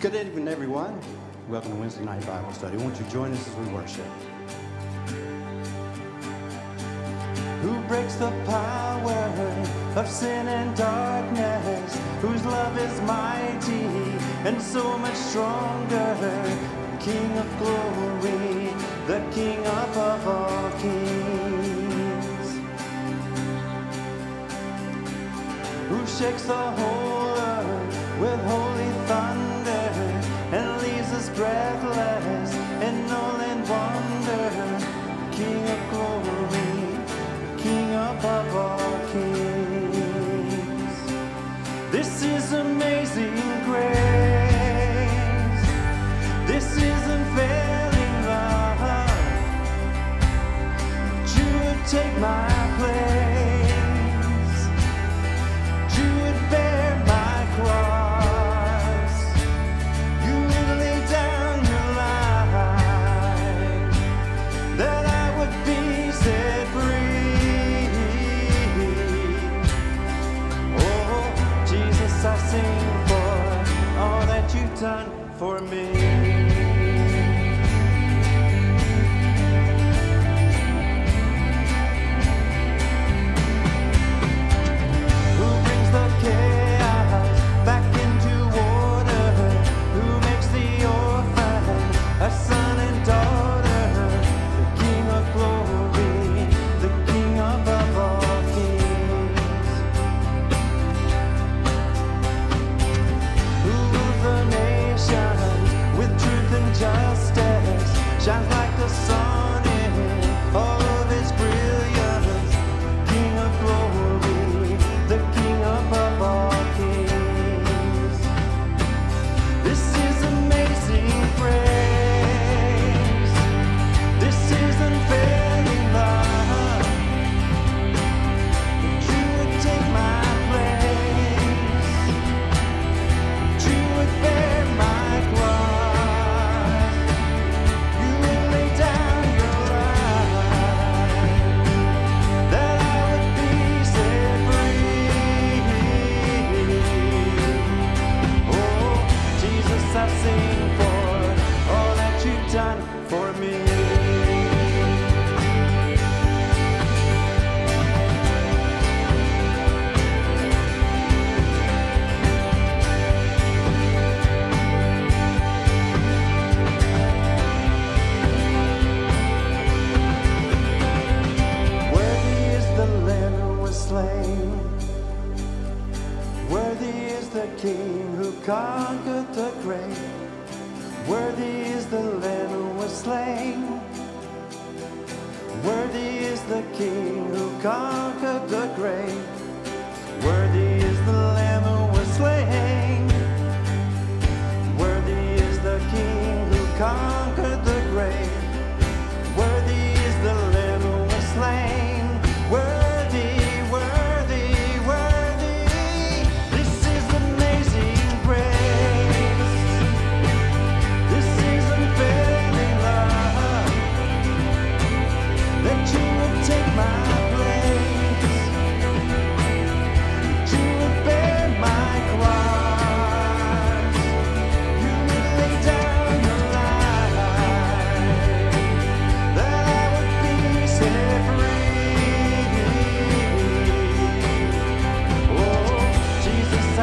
Good evening, everyone. Welcome to Wednesday night Bible study. Won't you join us as we worship? Who breaks the power of sin and darkness? Whose love is mighty and so much stronger? King of glory, the King above all kings. Who shakes the whole place.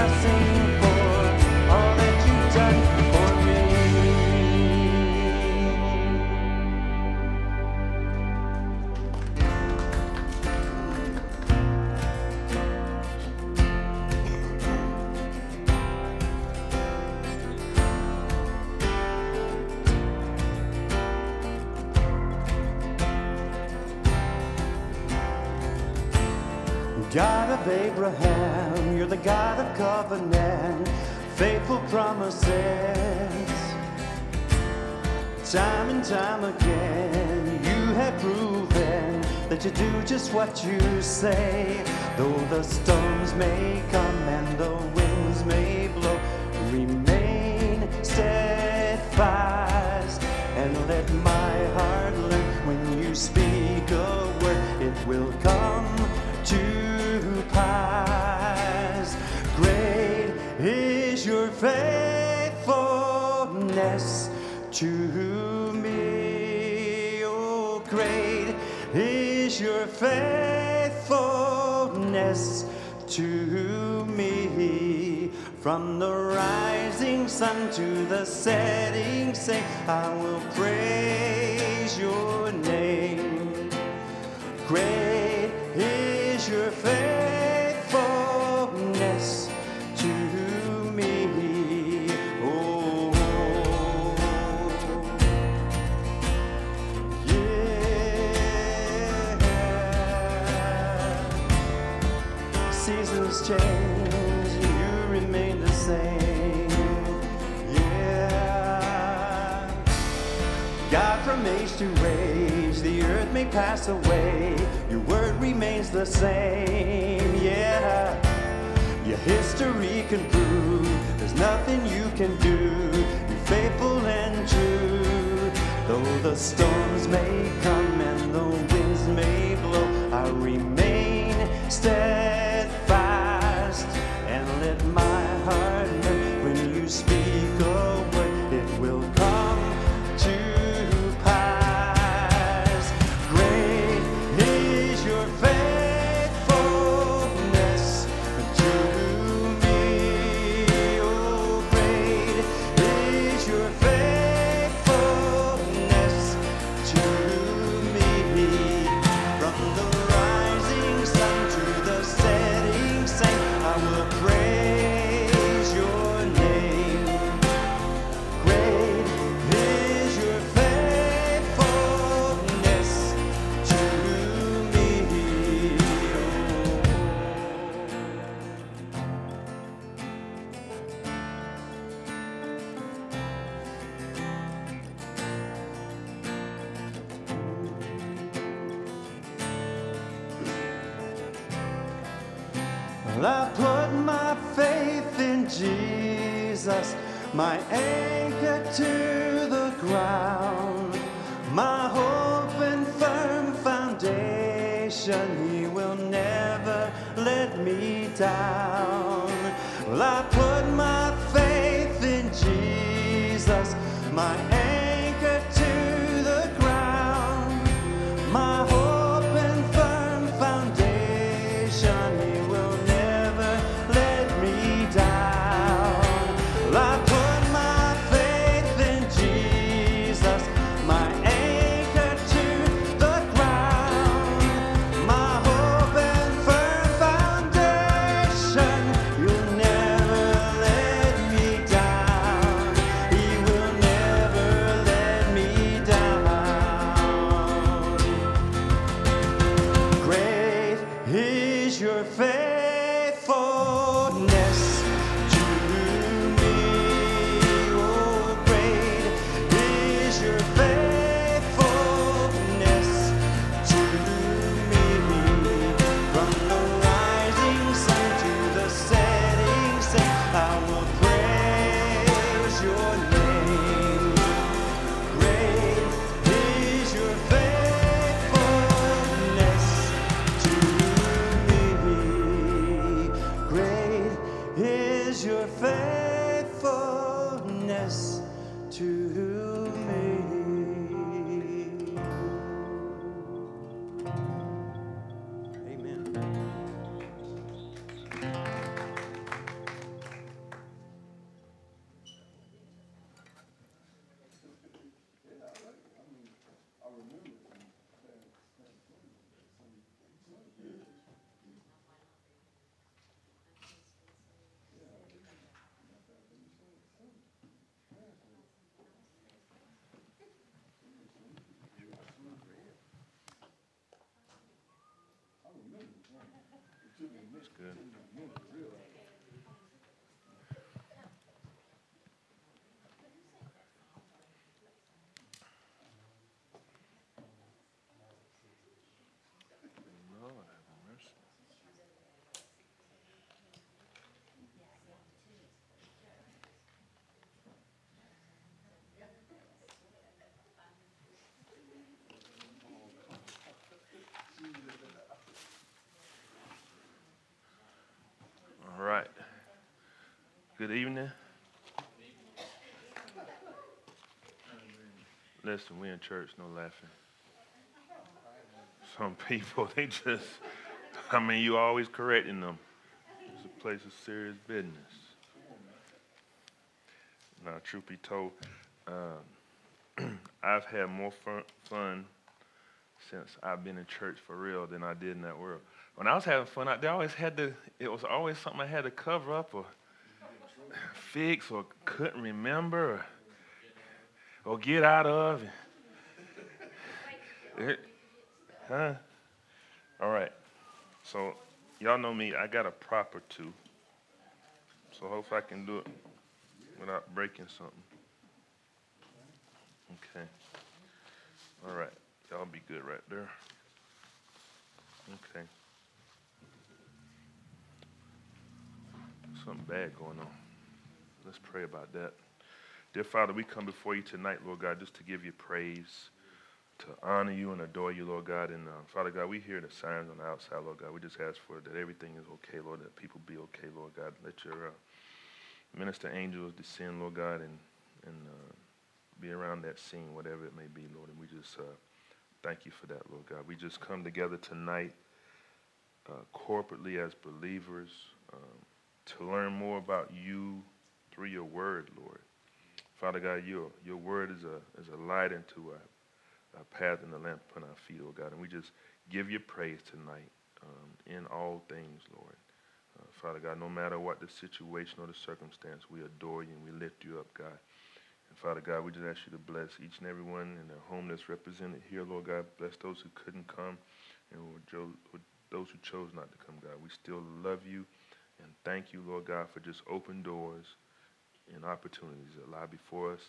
I've. to do just what you say. Though the storms may come and the winds may blow, remain steadfast and let my heart learn when you speak a word, it will come to pass. Great is your faithfulness to faithfulness to me. From the rising sun to the setting sun, I will praise your name. Great is your faith. may pass away, your word remains the same. Yeah, your history can prove there's nothing you can do. You're faithful and true. Though the storms may come and the winds may blow, I remain steady. Good evening. Listen, we in church, no laughing. Some people, they just, I mean, you always correcting them. It's a place of serious business. Now, truth be told, um, I've had more fun, fun since I've been in church for real than I did in that world. When I was having fun out there, I always had to, it was always something I had to cover up or fix or couldn't remember or, or get out of. It- huh? All right. So, y'all know me, I got a proper two. So, hopefully, I can do it without breaking something. Okay. All right. Y'all be good right there. Okay. Something bad going on. Let's pray about that. Dear Father, we come before you tonight, Lord God, just to give you praise, to honor you and adore you, Lord God. And uh, Father God, we hear the signs on the outside, Lord God. We just ask for that everything is okay, Lord, that people be okay, Lord God. Let your uh, minister angels descend, Lord God, and, and uh, be around that scene, whatever it may be, Lord. And we just uh, thank you for that, Lord God. We just come together tonight uh, corporately as believers um, to learn more about you through your word, Lord. Father God, your, your word is a, is a light into our, our path and a lamp upon our feet, oh God. And we just give you praise tonight um, in all things, Lord. Uh, Father God, no matter what the situation or the circumstance, we adore you and we lift you up, God. And Father God, we just ask you to bless each and every one in their home that's represented here, Lord God. Bless those who couldn't come and those who chose not to come, God. We still love you and thank you, Lord God, for just open doors and opportunities that lie before us.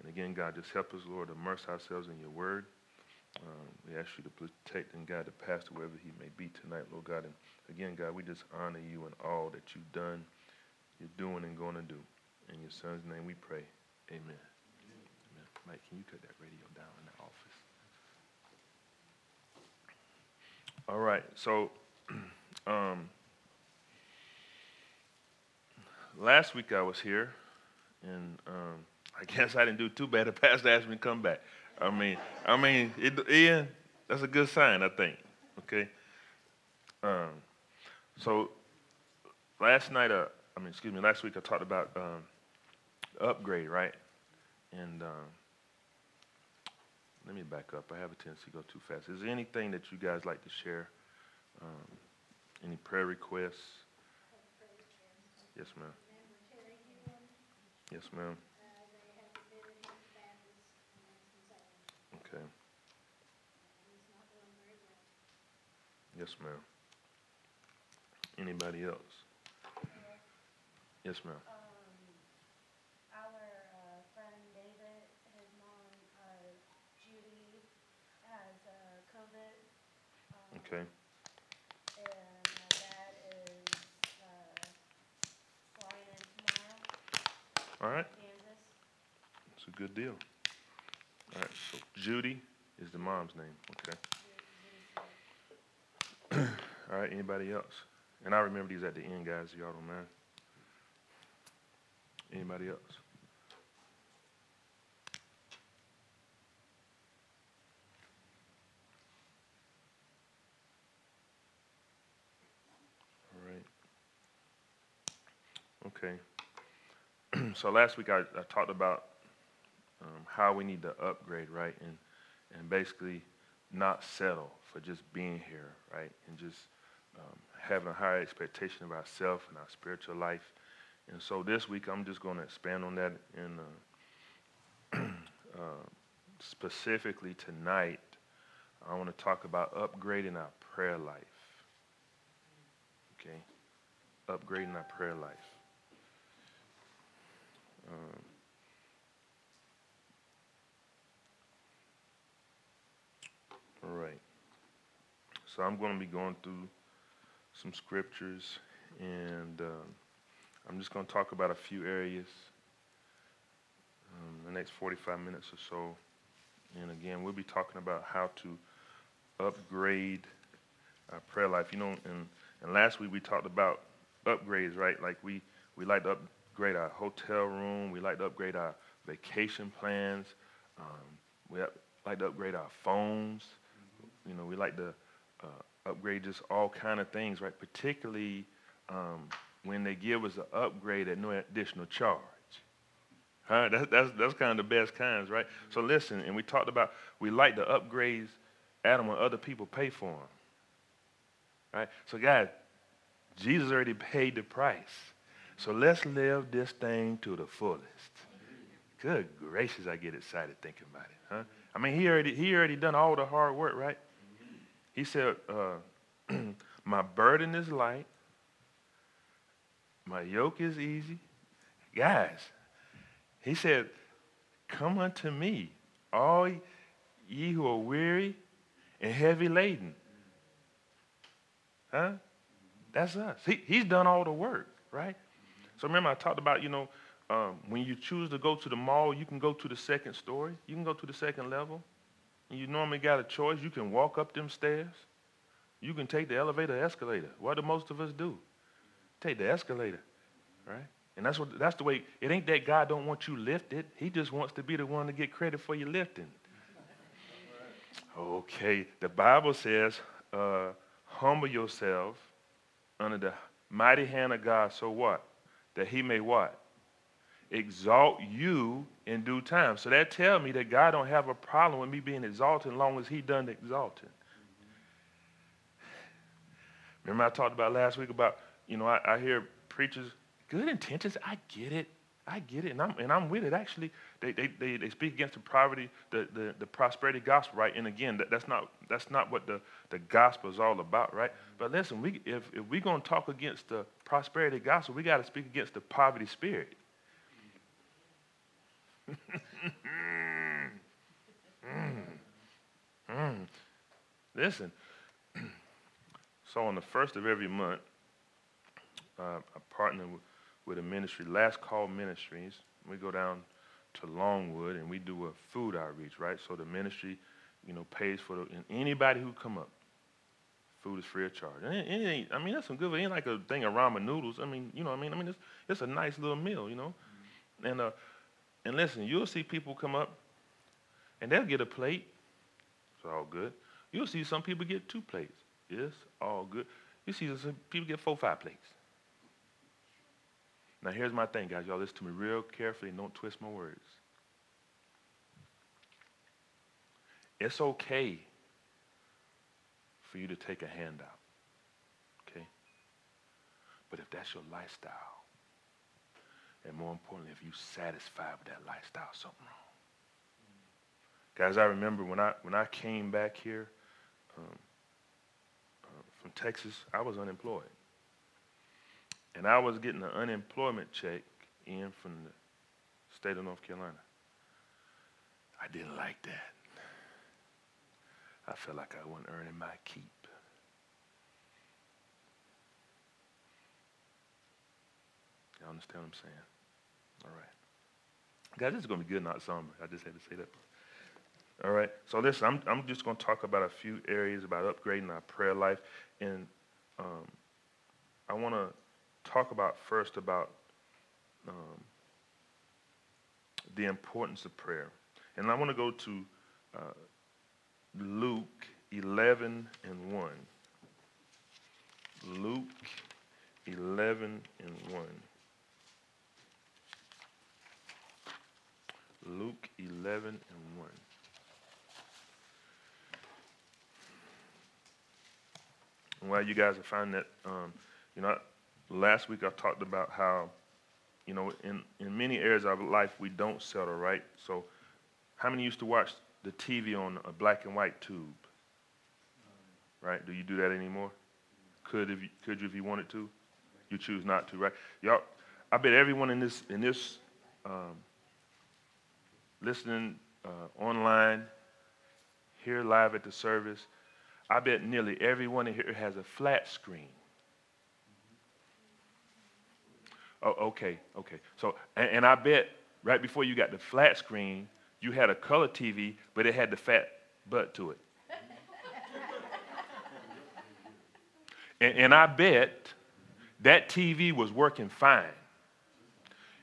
And again, God, just help us, Lord, immerse ourselves in your word. Um, we ask you to protect and guide the pastor wherever he may be tonight, Lord God. And again, God, we just honor you in all that you've done, you're doing, and going to do. In your son's name we pray. Amen. Amen. Mike, can you cut that radio down in the office? All right. So, um, last week I was here, and um, I guess I didn't do too bad. The pastor asked me to come back. I mean, I mean, it, Ian, that's a good sign, I think. Okay. Um, so last night, uh, I mean, excuse me, last week I talked about um, upgrade, right? And um, let me back up. I have a tendency to go too fast. Is there anything that you guys like to share? Um, any prayer requests? Yes, ma'am. Yes, ma'am. Okay. Yes, ma'am. Anybody else? Yes, ma'am. Um, our uh, friend David, his mom uh, Judy has uh, COVID. Um, Okay. And my dad is uh, flying in tomorrow, All right. It's a good deal. All right. So Judy is the mom's name. Okay. All right. Anybody else? And I remember these at the end, guys. Y'all don't mind. Anybody else? All right. Okay. so last week I, I talked about um, how we need to upgrade, right? And and basically not settle for just being here, right? And just um, having a higher expectation of ourselves and our spiritual life. And so this week I'm just going to expand on that and uh, uh, specifically tonight I want to talk about upgrading our prayer life. Okay, upgrading our prayer life. Um, all right. So I'm going to be going through some scriptures, and um, I'm just going to talk about a few areas um, the next 45 minutes or so. And again, we'll be talking about how to upgrade our prayer life. You know, and, and last week we talked about upgrades, right? Like we, we like to upgrade our hotel room, we like to upgrade our vacation plans. Um, we like to upgrade our phones. You know, we like to uh, upgrade just all kind of things, right? Particularly um, when they give us an upgrade at no additional charge. Huh? That's, that's, that's kind of the best kinds, right? So listen, and we talked about we like the upgrades Adam when other people pay for them. Right? So guys, Jesus already paid the price. So let's live this thing to the fullest. Good gracious, I get excited thinking about it, huh? I mean, he already he already done all the hard work, right? He said, uh, "My burden is light, my yoke is easy." Guys, he said, "Come unto me, all ye who are weary and heavy laden." Huh? That's us. He, he's done all the work, right? So remember, I talked about, you know, um, when you choose to go to the mall, you can go to the second story, you can go to the second level. And you normally got a choice. You can walk up them stairs, you can take the elevator, escalator. What do most of us do? Take the escalator, right? And that's what that's the way. It ain't that God don't want you lifted. He just wants to be the one to get credit for your lifting. Okay, the Bible says, uh, humble yourself under the mighty hand of God. So what? That he may what? Exalt you in due time. So that tell me that God don't have a problem with me being exalted as long as he done exalting. Remember I talked about last week about, you know, I, I hear preachers, good intentions, I get it. I get it, and I'm, and I'm with it. Actually, they, they, they, they speak against the poverty, the, the, the prosperity gospel, right? And again, that, that's not that's not what the, the gospel is all about, right? But listen, we, if, if we're going to talk against the prosperity gospel, we got to speak against the poverty spirit. mm. Mm. Listen, so on the first of every month, uh, I partner with with a ministry, Last Call Ministries. We go down to Longwood and we do a food outreach, right? So the ministry, you know, pays for the, and anybody who come up, food is free of charge. And it, it ain't, I mean, that's some good. It ain't like a thing of ramen noodles. I mean, you know, what I mean, I mean, it's, it's a nice little meal, you know. And uh, and listen, you'll see people come up, and they'll get a plate. It's all good. You'll see some people get two plates. It's all good. You see some people get four, five plates. Now, here's my thing, guys. Y'all listen to me real carefully and don't twist my words. It's okay for you to take a handout, okay? But if that's your lifestyle, and more importantly, if you're satisfied with that lifestyle, something wrong. Guys, I remember when I when I came back here um, uh, from Texas, I was unemployed and I was getting an unemployment check in from the state of North Carolina. I didn't like that. I felt like I wasn't earning my keep. Y'all understand what I'm saying? All right. Guys, this is going to be good, not somber. I just had to say that. All right. So listen, I'm, I'm just going to talk about a few areas about upgrading our prayer life. And um, I want to talk about first about um, the importance of prayer. And I want to go to uh, Luke 11 and 1. Luke 11 and 1. Luke 11 and 1. And while you guys are finding that, um, you know, last week I talked about how, you know, in, in many areas of life we don't settle, right? So, how many used to watch the TV on a black and white tube? Right? Do you do that anymore? Could if you, could you if you wanted to? You choose not to, right? Y'all, I bet everyone in this in this um, listening uh, online, here live at the service, I bet nearly everyone in here has a flat screen. Oh, okay, okay. So, and, and I bet right before you got the flat screen, you had a color TV, but it had the fat butt to it. and, and I bet that TV was working fine.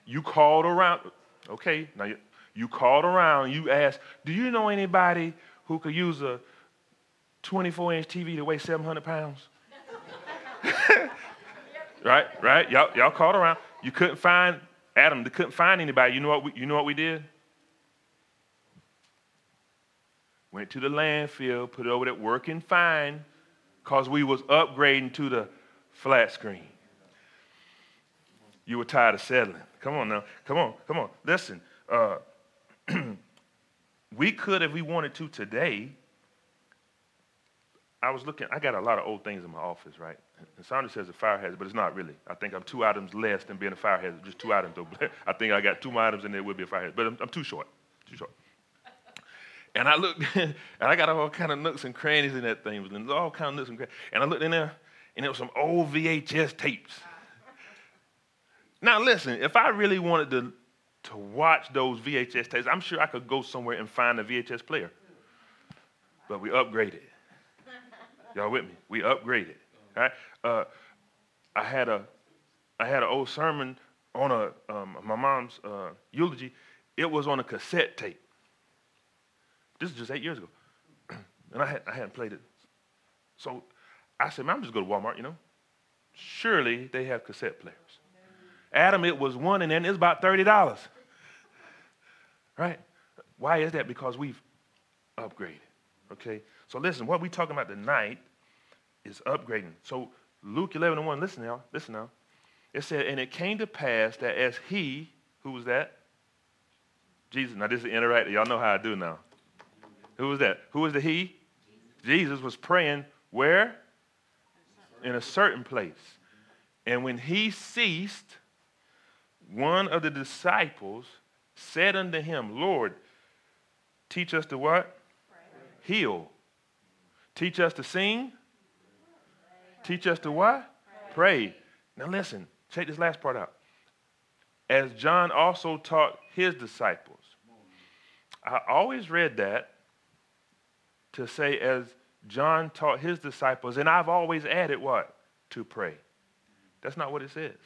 You called around, okay, now You called around, you asked, Do you know anybody who could use a 24 inch TV to weigh 700 pounds? right, right? Y'all, y'all called around. You couldn't find Adam, they couldn't find anybody. You know what we, you know what we did? Went to the landfill, put it over there working fine, because we was upgrading to the flat screen. You were tired of settling. Come on now. Come on. Come on. Listen. Uh, we could, if we wanted to today, I was looking, I got a lot of old things in my office, right? And Sandra says a fire hazard, but it's not really. I think I'm two items less than being a fire hazard, just two items though. I think I got two items and there would be a fire hazard, but I'm, I'm too short, too short. And I looked, and I got all kind of nooks and crannies in that thing, and all kind of nooks and crannies. And I looked in there, and there was some old VHS tapes. Now listen, if I really wanted to, to watch those VHS tapes, I'm sure I could go somewhere and find a VHS player. But we upgraded. Y'all with me? We upgraded. Right? Uh, I had a, I had an old sermon on a um, my mom's uh, eulogy. It was on a cassette tape. This is just eight years ago, and I had I hadn't played it. So I said, "Man, I'm just go to Walmart, you know. Surely they have cassette players." Adam, it was one, and then it's about thirty dollars. Right? Why is that? Because we've upgraded. Okay. So listen, what we're talking about tonight is upgrading. So Luke 11 and 1, listen now, listen now. It said, and it came to pass that as he, who was that? Jesus. Now this is interactive. Y'all know how I do now. Who was that? Who was the he? Jesus was praying where? In a certain place. And when he ceased, one of the disciples said unto him, Lord, teach us to what? Pray. Heal. Teach us to sing. Teach us to what? Pray. Pray. Now listen, check this last part out. As John also taught his disciples. I always read that to say, as John taught his disciples, and I've always added what? To pray. That's not what it says.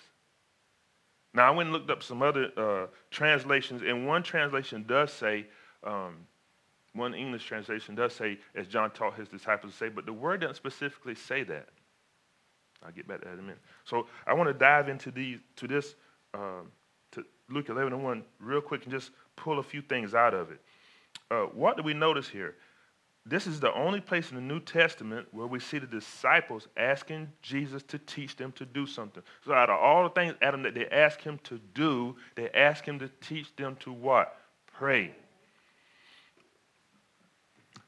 Now, I went and looked up some other uh, translations, and one translation does say, um, one English translation does say, as John taught his disciples to say, but the word doesn't specifically say that. I'll get back to that in a minute. So I want to dive into these, to this, um, to Luke 11 and 1 real quick and just pull a few things out of it. Uh, what do we notice here? This is the only place in the New Testament where we see the disciples asking Jesus to teach them to do something. So out of all the things, Adam, that they ask him to do, they ask him to teach them to what? Pray.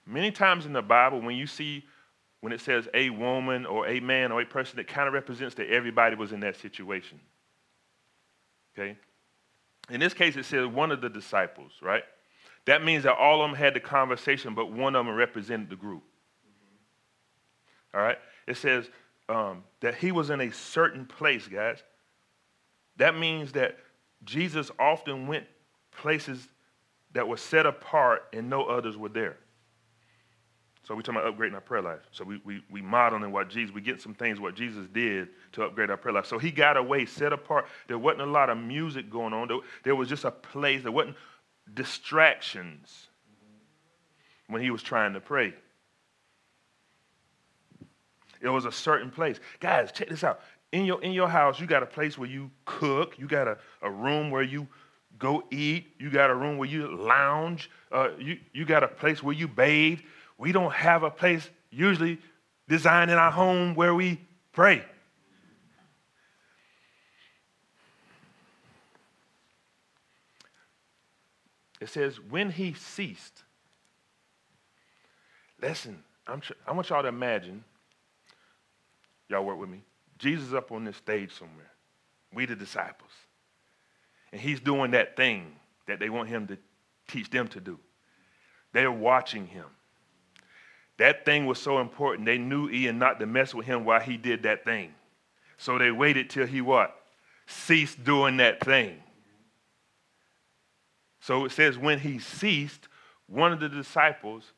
Many times in the Bible, when you see when it says a woman or a man or a person, it kind of represents that everybody was in that situation. Okay? In this case, it says one of the disciples, right? That means that all of them had the conversation, but one of them represented the group. Mm-hmm. All right? It says um, that he was in a certain place, guys. That means that Jesus often went places that were set apart and no others were there. So we're talking about upgrading our prayer life. So we, we, we modeling what Jesus, we get some things what Jesus did to upgrade our prayer life. So he got away, set apart. There wasn't a lot of music going on. There, there was just a place. There wasn't distractions when he was trying to pray. It was a certain place. Guys, check this out. In your, in your house, you got a place where you cook. You got a, a room where you go eat. You got a room where you lounge. Uh, you, you got a place where you bathe. We don't have a place usually designed in our home where we pray. It says, when he ceased. Listen, tr- I want y'all to imagine, y'all work with me, Jesus up on this stage somewhere. We the disciples. And he's doing that thing that they want him to teach them to do. They're watching him. That thing was so important, they knew Ian not to mess with him while he did that thing. So they waited till he what? Ceased doing that thing. So it says, when he ceased, one of the disciples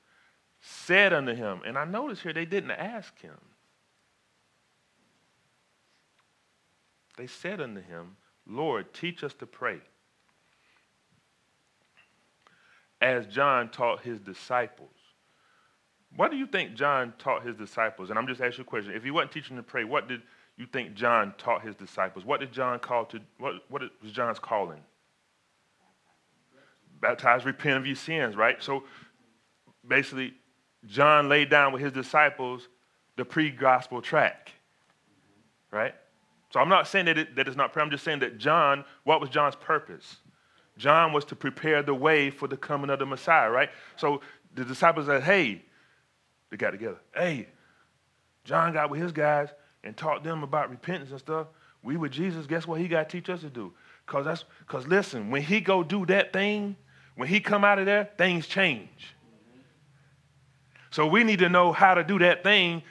said unto him, and I notice here they didn't ask him. They said unto him, Lord, teach us to pray. as John taught his disciples. What do you think John taught his disciples? And I'm just asking you a question. If he wasn't teaching to pray, what did you think John taught his disciples? What did John call to what what was John's calling? Baptize, repent of your sins, right? So basically, John laid down with his disciples the pre-gospel track. Right? So I'm not saying that, it, that it's not prayer. I'm just saying that John, what was John's purpose? John was to prepare the way for the coming of the Messiah, right? So the disciples said, hey, they got together. Hey, John got with his guys and taught them about repentance and stuff. We with Jesus, guess what he got to teach us to do? Cause that's cause listen, when he go do that thing, when he come out of there, things change. So we need to know how to do that thing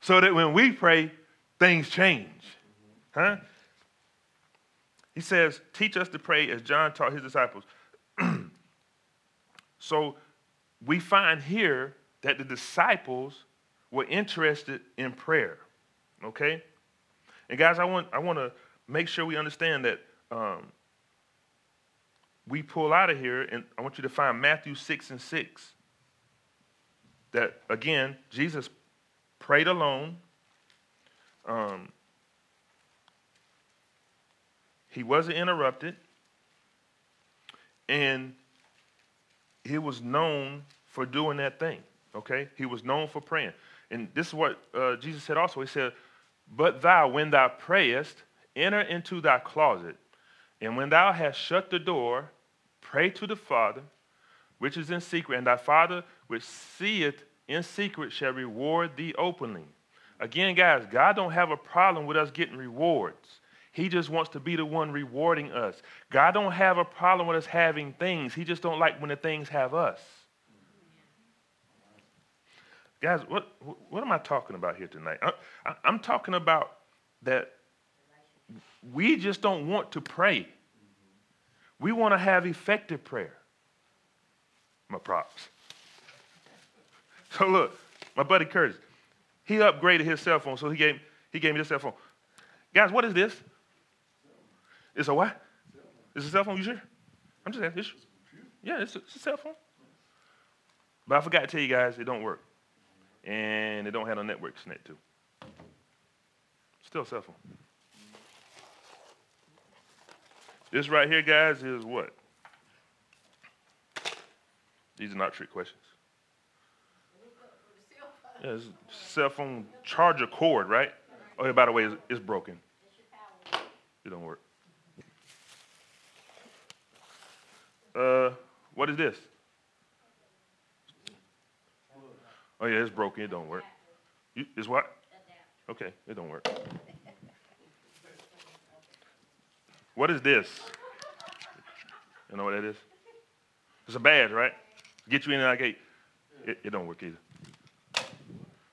so that when we pray, things change. Huh? He says, teach us to pray as John taught his disciples. so we find here that the disciples were interested in prayer. Okay? And guys, I want, I want to make sure we understand that um, we pull out of here, and I want you to find Matthew 6 and 6. That, again, Jesus prayed alone. Um, he wasn't interrupted. And he was known for doing that thing, okay? He was known for praying. And this is what uh, Jesus said also. He said, But thou, when thou prayest, enter into thy closet, and when thou hast shut the door, pray to the Father, which is in secret, and thy Father, which seeth in secret, shall reward thee openly. Again, guys, God don't have a problem with us getting rewards. He just wants to be the one rewarding us. God don't have a problem with us having things. He just don't like when the things have us. Guys, what, what am I talking about here tonight? I, am talking about that we just don't want to pray. We want to have effective prayer. My props. So look, my buddy Curtis, he upgraded his cell phone, so he gave, he gave me this cell phone. Guys, what is this? It's a what? It's a cell phone. You sure? I'm just asking. yeah, it's a, it's a cell phone. But I forgot to tell you guys, it don't work, and it don't have a network connect to. Still a cell phone. This right here, guys, is what? These are not trick questions. Yeah, it's cell phone charger cord, right? Oh, yeah, by the way, it's, it's broken. It don't work. Uh, what is this? Oh yeah, it's broken. It don't work. You, it's what? Okay, it don't work. What is this? You know what that is? It's a badge, right? Get you in that gate. It, it don't work either.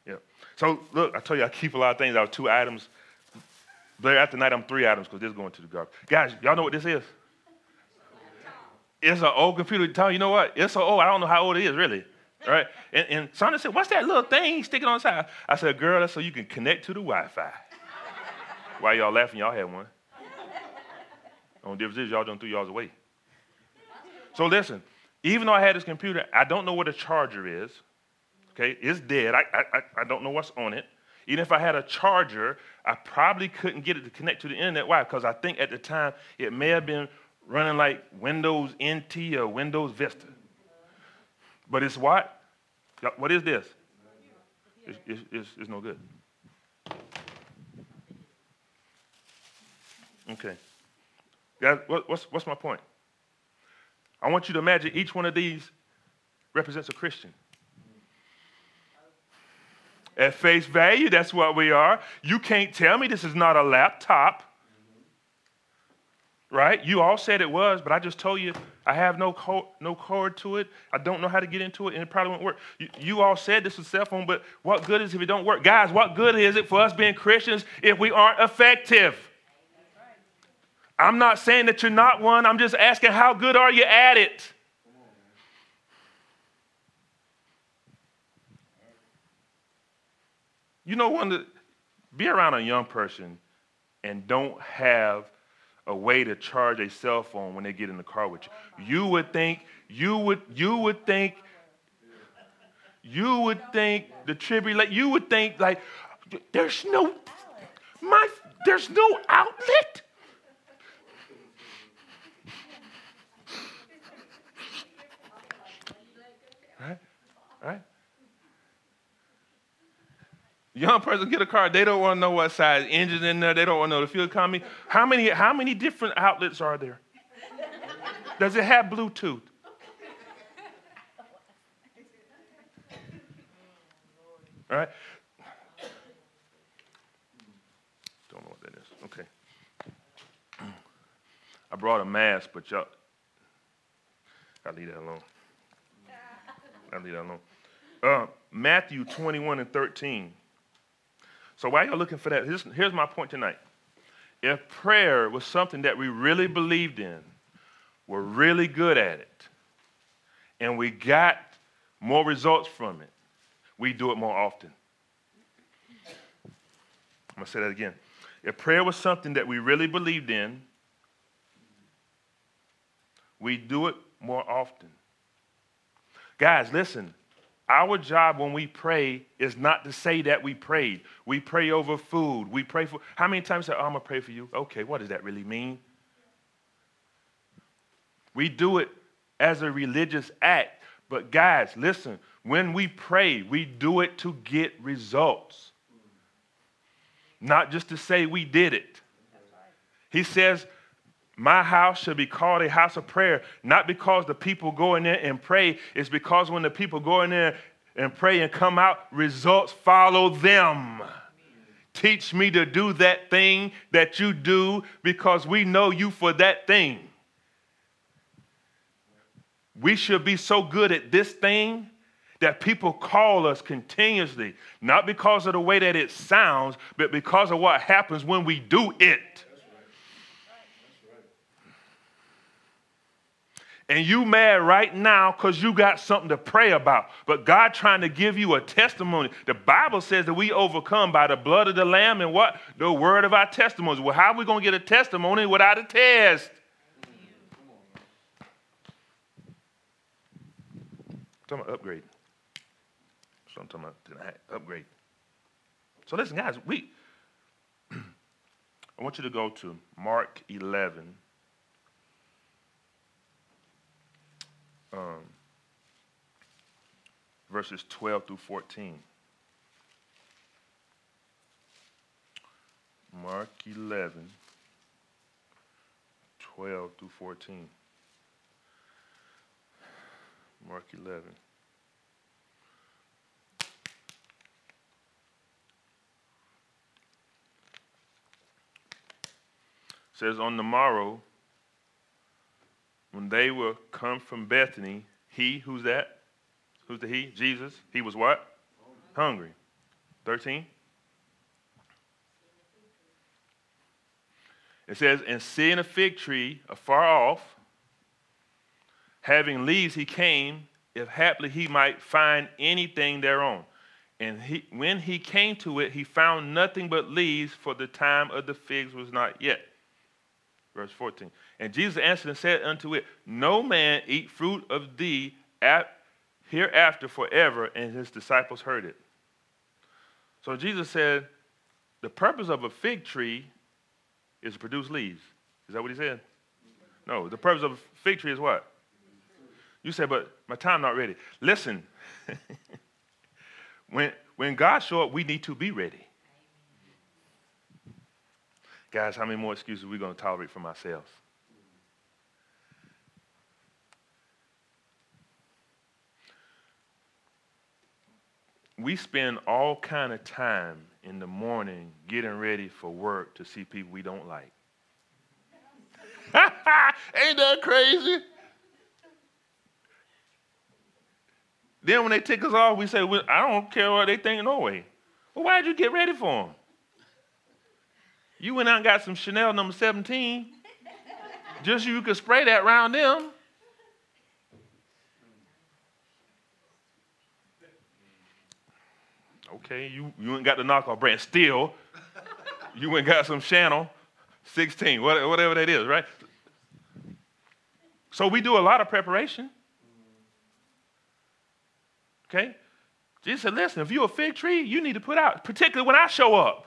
Yeah. So look, I told you I keep a lot of things. I have two items. But after night, I'm three items because this is going to the garbage. Guys, y'all know what this is? it's an old computer. Tell you know what? It's so old. Oh, I don't know how old it is really. Right? And, and Sonia said, "What's that little thing sticking on the side?" I said, "Girl, that's so you can connect to the Wi-Fi." Why y'all laughing? Y'all had one. Only difference is y'all don't threw y'all's away. So listen, even though I had this computer, I don't know what a charger is. Okay, it's dead. I, I, I don't know what's on it. Even if I had a charger, I probably couldn't get it to connect to the internet. Why? Because I think at the time it may have been running like Windows NT or Windows Vista. But it's what? What is this? It's, it's, it's no good. Okay. Guys, what, what's, what's my point? I want you to imagine each one of these represents a Christian. At face value, that's what we are. You can't tell me this is not a laptop right? You all said it was, but I just told you I have no cord, no cord to it. I don't know how to get into it, and it probably won't work. You, you all said this is a cell phone, but what good is it if it don't work? Guys, what good is it for us being Christians if we aren't effective? I'm not saying that you're not one. I'm just asking how good are you at it? You know, one to be around a young person and don't have a way to charge a cell phone when they get in the car with you. You would think, you would, you would think, you would think the tribulation, you would think like, there's no, my, there's no outlet. Right? Young person get a car, they don't want to know what size engine in there, they don't want to know the fuel economy. How many, how many different outlets are there? Does it have Bluetooth? All right? Don't know what that is. Okay. I brought a mask, but y'all, I'll leave that alone. I'll leave that alone. Uh, Matthew 21 and 13. So while you're looking for that, here's, here's my point tonight. If prayer was something that we really believed in, were really good at it, and we got more results from it, we do it more often. I'm going to say that again. If prayer was something that we really believed in, we do it more often. Guys, listen. Our job when we pray is not to say that we prayed. We pray over food. We pray for how many times say, oh, I'm gonna pray for you? Okay, what does that really mean? We do it as a religious act. But guys, listen, when we pray, we do it to get results. Not just to say we did it. He says, my house shall be called a house of prayer, not because the people go in there and pray. It's because when the people go in there and pray and come out, results follow them. Teach me to do that thing that you do because we know you for that thing. We should be so good at this thing that people call us continuously, not because of the way that it sounds, but because of what happens when we do it. And you mad right now because you got something to pray about. But God trying to give you a testimony. The Bible says that we overcome by the blood of the Lamb and what? The word of our testimonies. Well, how are we going to get a testimony without a test? I'm talking about upgrade. So I'm talking about tonight, upgrade. So listen, guys, we I want you to go to Mark 11. Um, verses 12 through 14. Mark 11, 12 through 14. Mark 11. says on the morrow when they were come from Bethany, he, who's that? Who's the he? Jesus. He was what? Hungry. 13. It says, and seeing a fig tree afar off, having leaves, he came, if haply he might find anything thereon. And he, when he came to it, he found nothing but leaves, for the time of the figs was not yet. Verse 14. And Jesus answered and said unto it, No man eat fruit of thee hereafter forever. And his disciples heard it. So Jesus said, The purpose of a fig tree is to produce leaves. Is that what he said? No, the purpose of a fig tree is what? You said, but my time not ready. Listen, when, when God show up, we need to be ready. Guys, how many more excuses are we going to tolerate from ourselves? we spend all kind of time in the morning getting ready for work to see people we don't like. Ain't that crazy? Then when they take us off, we say, well, I don't care what they think no way. Well, why'd you get ready for them? You went out and got some Chanel number 17. just so you could spray that around them. Okay, you, you ain't got the knockoff brand. Still, you ain't got some Chanel. 16, whatever that is, right? So we do a lot of preparation. Okay? Jesus said, listen, if you're a fig tree, you need to put out, particularly when I show up.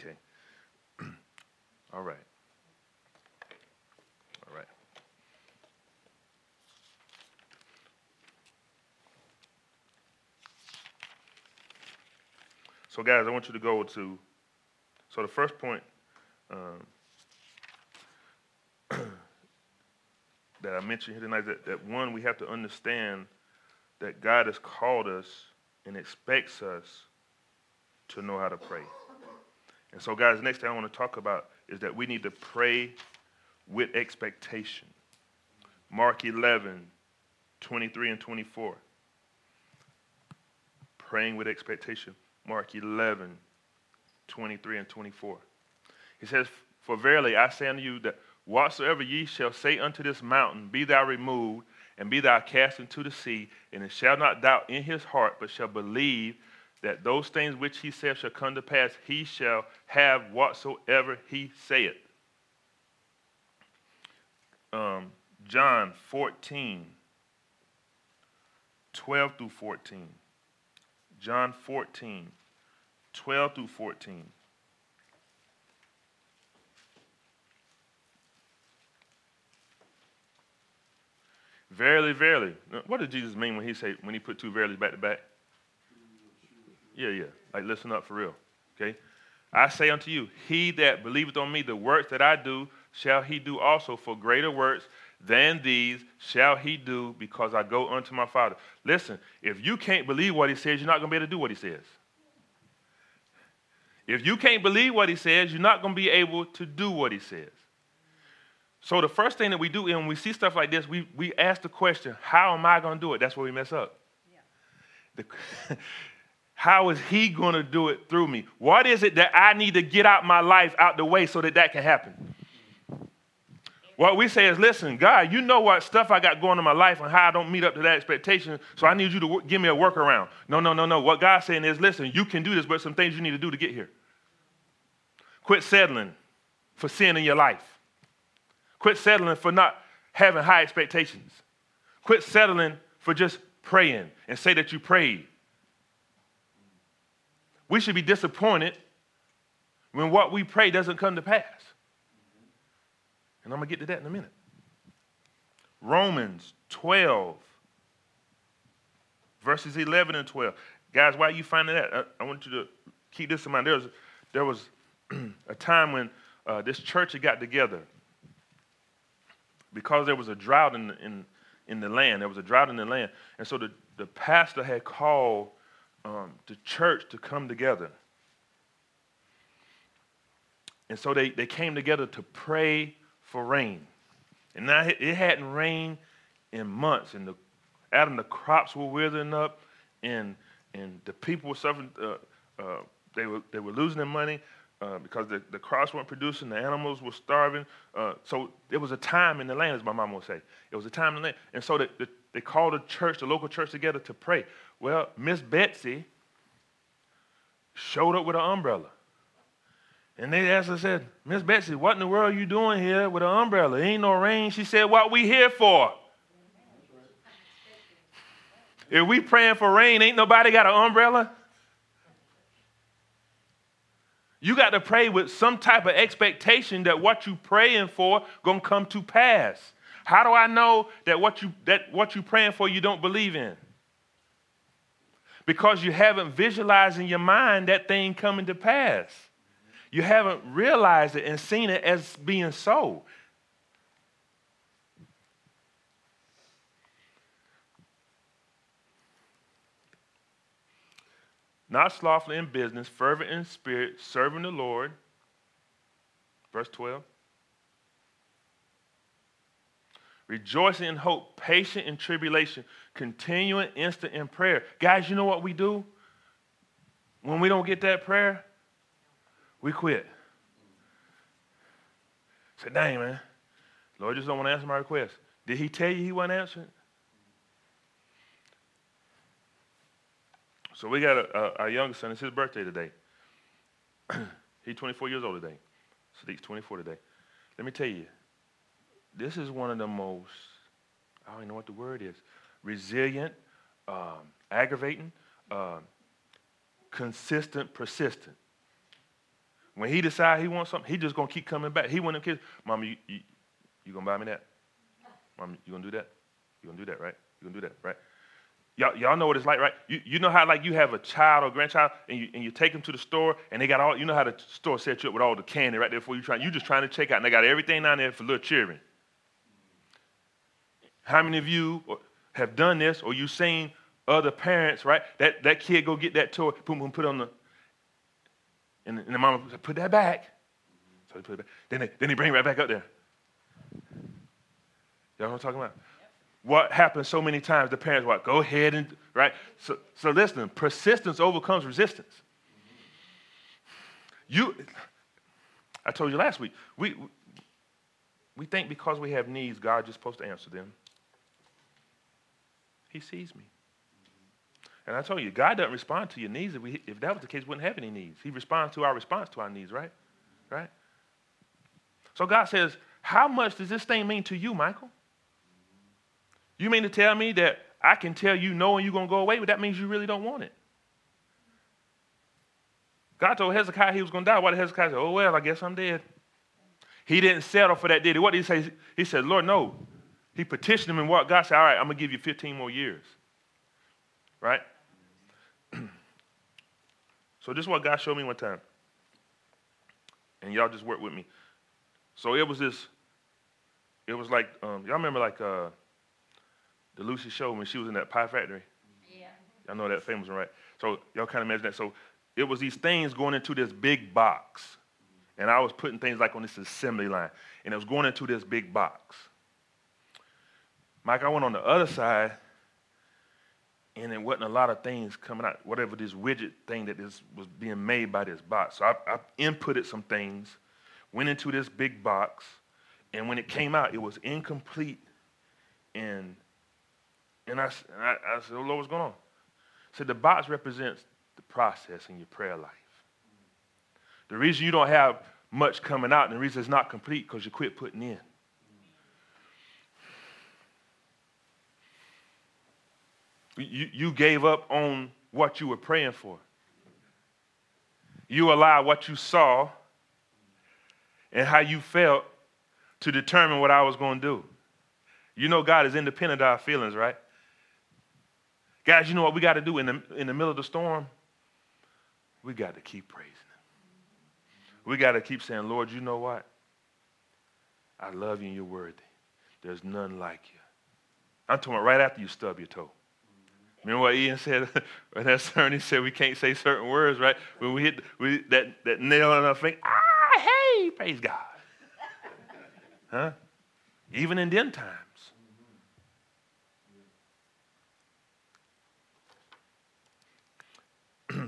Okay. All right. All right. So, guys, I want you to go to. So, the first point um, that I mentioned here tonight that, that one, we have to understand that God has called us and expects us to know how to pray. And so, guys, next thing I want to talk about is that we need to pray with expectation. Mark 11, 23 and 24. Praying with expectation. Mark 11, 23 and 24. He says, For verily I say unto you that whatsoever ye shall say unto this mountain, Be thou removed, and be thou cast into the sea, and it shall not doubt in his heart, but shall believe that those things which he saith shall come to pass, he shall have whatsoever he saith. Um, John 14, 12 through 14. John 14, 12 through 14. Verily, verily. What did Jesus mean when he said when he put two verilies back to back? Yeah, yeah. Like listen up for real. Okay? I say unto you, he that believeth on me, the works that I do, shall he do also, for greater works than these shall he do, because I go unto my Father. Listen, if you can't believe what he says, you're not going to be able to do what he says. If you can't believe what he says, you're not going to be able to do what he says. So the first thing that we do, and when we see stuff like this, we, we ask the question, how am I going to do it? That's where we mess up. The- how is he going to do it through me? What is it that I need to get out my life out the way so that that can happen? What we say is, listen, God, you know what stuff I got going in my life and how I don't meet up to that expectation, so I need you to give me a workaround. No, no, no, no. What God's saying is, listen, you can do this, but some things you need to do to get here. Quit settling for sin in your life. Quit settling for not having high expectations. Quit settling for just praying and say that you prayed. We should be disappointed when what we pray doesn't come to pass. And I'm going to get to that in a minute. Romans 12, verses 11 and 12. Guys, why are you finding that? I, I want you to keep this in mind. There was, there was a time when uh, this church had got together because there was a drought in the, in, in the land. There was a drought in the land. And so the, the pastor had called um, the church to come together. And so they, they came together to pray for rain. And now it, it hadn't rained in months, and the Adam, the crops were withering up, and and the people were suffering. Uh, uh, they were they were losing their money uh, because the, the crops weren't producing. The animals were starving. Uh, so there was a time in the land, as my mom would say. It was a time in the land, and so the, the, they called the church, the local church, together to pray. Well, Miss Betsy showed up with an umbrella. And they asked her, said, Miss Betsy, what in the world are you doing here with an umbrella? Ain't no rain. She said, What we here for? If we praying for rain, ain't nobody got an umbrella? You got to pray with some type of expectation that what you praying for gonna come to pass. How do I know that what you that what you praying for you don't believe in? Because you haven't visualized in your mind that thing coming to pass. You haven't realized it and seen it as being so. Not slothful in business, fervent in spirit, serving the Lord. Verse 12. Rejoicing in hope, patient in tribulation, continuing instant in prayer. Guys, you know what we do? When we don't get that prayer, we quit. Say, dang, man. Lord just don't want to answer my request. Did he tell you he wasn't answering? So we got a, a, our youngest son. It's his birthday today. He's 24 years old today. Sadiq's 24 today. Let me tell you, this is one of the most, I don't even know what the word is, resilient, um, aggravating, um, consistent, persistent. When he decides he wants something, he just gonna keep coming back. He want them kids, Mama, you, you, you gonna buy me that? Mom, you gonna do that? You gonna do that, right? You gonna do that, right? Y'all, y'all know what it's like, right? You, you know how like you have a child or grandchild and you, and you take them to the store and they got all, you know how the store set you up with all the candy right there for you trying, you just trying to check out and they got everything down there for little children. How many of you have done this or you've seen other parents, right? That, that kid go get that toy, boom, boom, put on the, and, and the mama said, put that back. So they put it back. Then they, then they bring it right back up there. Y'all know what I'm talking about? What happens so many times, the parents, what, go ahead and, right? So, so listen, persistence overcomes resistance. You, I told you last week, we, we think because we have needs, God just supposed to answer them. He sees me. And I told you, God doesn't respond to your needs. If, we, if that was the case, we wouldn't have any needs. He responds to our response to our needs, right? Right? So God says, How much does this thing mean to you, Michael? You mean to tell me that I can tell you no and you're going to go away, but that means you really don't want it? God told Hezekiah he was going to die. Why did Hezekiah say, Oh, well, I guess I'm dead? He didn't settle for that, did he? What did he say? He said, Lord, no. He petitioned him and what? God said, All right, I'm going to give you 15 more years. Right? so this is what God showed me one time. And y'all just work with me. So it was this, it was like, um, y'all remember like uh, the Lucy show when she was in that pie factory? Yeah. Y'all know that famous one, right? So y'all kind of imagine that. So it was these things going into this big box. And I was putting things like on this assembly line. And it was going into this big box. Mike, I went on the other side, and there wasn't a lot of things coming out, whatever this widget thing that is, was being made by this box. So I, I inputted some things, went into this big box, and when it came out, it was incomplete and and I, and I, I said, oh, Lord, what's going on? I said, the box represents the process in your prayer life. The reason you don't have much coming out and the reason it's not complete because you quit putting in. You, you gave up on what you were praying for. You allowed what you saw and how you felt to determine what I was going to do. You know God is independent of our feelings, right? Guys, you know what we got to do in the, in the middle of the storm? We got to keep praising Him. We got to keep saying, Lord, you know what? I love you and you're worthy. There's none like you. I'm talking about right after you stub your toe. Remember what Ian said when that sermon? He said we can't say certain words, right? When we hit we, that, that nail on our finger, ah, hey, praise God. Huh? Even in them times. I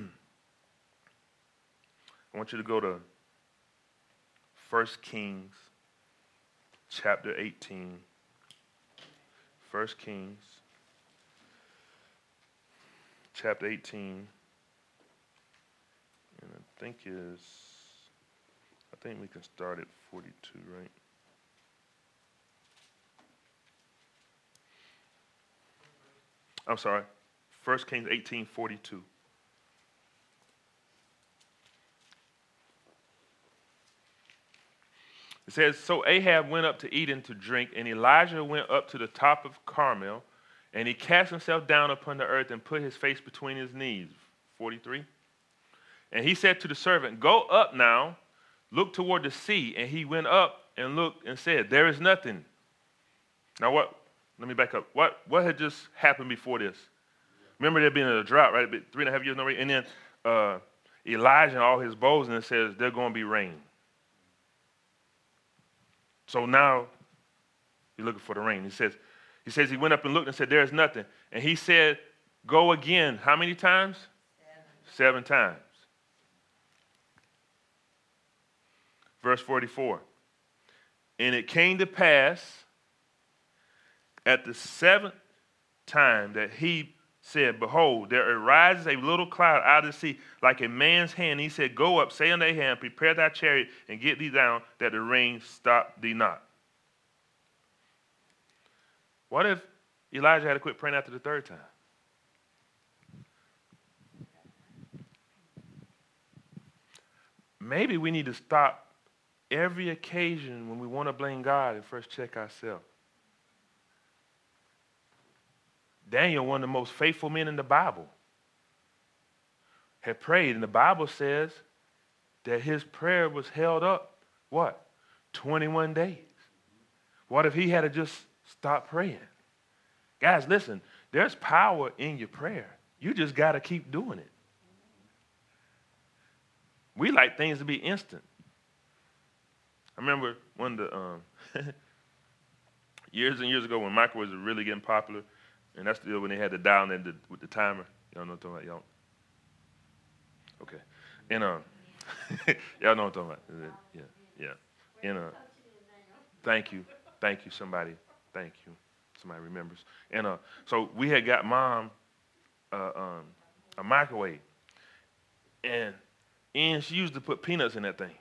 want you to go to 1 Kings chapter 18. 1 Kings chapter 18. And I think is I think we can start at 42, right? I'm sorry. 1 Kings 18, 42. It says, So Ahab went up to and to drink, and Elijah went up to the top of Carmel, and he cast himself down upon the earth and put his face between his knees. 43. And he said to the servant, Go up now, look toward the sea. And he went up and looked and said, There is nothing. Now, what? Let me back up. What, what had just happened before this? Remember, there being a drought, right? Three and a half years, no rain. And then uh, Elijah and all his bows, and it says, There's going to be rain. So now you're looking for the rain. He says, he says he went up and looked and said, There's nothing. And he said, Go again. How many times? Seven, Seven times. Verse 44. And it came to pass at the seventh time that he said, Behold, there arises a little cloud out of the sea, like a man's Ahab. He said, Go up, say unto hand, prepare thy chariot, and get thee down, that the rain stop thee not. What if Elijah had to quit praying after the third time? Maybe we need to stop every occasion when we want to blame God and first check ourselves. Daniel, one of the most faithful men in the Bible, had prayed, and the Bible says that his prayer was held up, what? 21 days. What if he had to just stop praying? Guys, listen, there's power in your prayer. You just got to keep doing it. We like things to be instant. I remember one of the um, years and years ago when microwaves were really getting popular, and that's still when they had the dial in the, with the timer. Y'all know what I'm talking about? Y'all? Okay. And um, y'all know what I'm talking about? Yeah, yeah. And uh, thank you, thank you, somebody, thank you, somebody remembers. And uh, so we had got mom uh, um, a microwave, and and she used to put peanuts in that thing.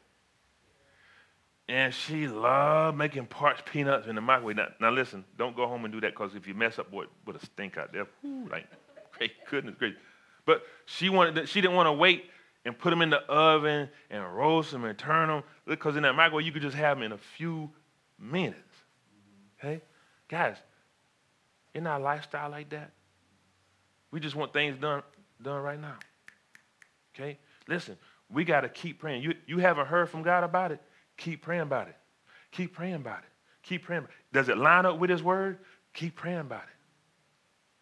And she loved making parched peanuts in the microwave. Now, now listen, don't go home and do that because if you mess up, boy, with a stink out there. Whew, like, great goodness gracious. But she wanted, to, she didn't want to wait and put them in the oven and roast them and turn them because in that microwave you could just have them in a few minutes. Okay, guys, isn't our lifestyle like that? We just want things done done right now. Okay, listen, we got to keep praying. You you haven't heard from God about it? Keep praying about it. Keep praying about it. Keep praying. Does it line up with His word? Keep praying about it.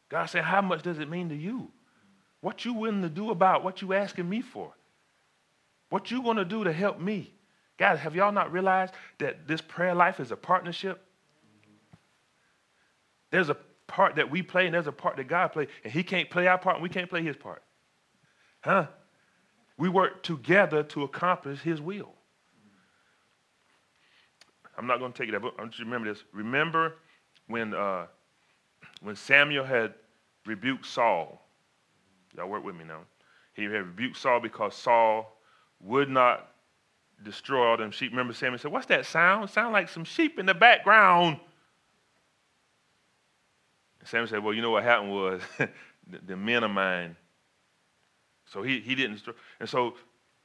God said, How much does it mean to you? What you willing to do about what you asking me for? What you going to do to help me? Guys, have y'all not realized that this prayer life is a partnership? There's a part that we play and there's a part that God plays, and He can't play our part and we can't play His part. Huh? We work together to accomplish His will. I'm not going to take it there, but I want you to remember this. Remember when, uh, when Samuel had rebuked Saul. Y'all work with me now. He had rebuked Saul because Saul would not destroy all them sheep. Remember Samuel said, What's that sound? Sound like some sheep in the background. Samuel said, Well, you know what happened was the, the men of mine. So he, he didn't. And so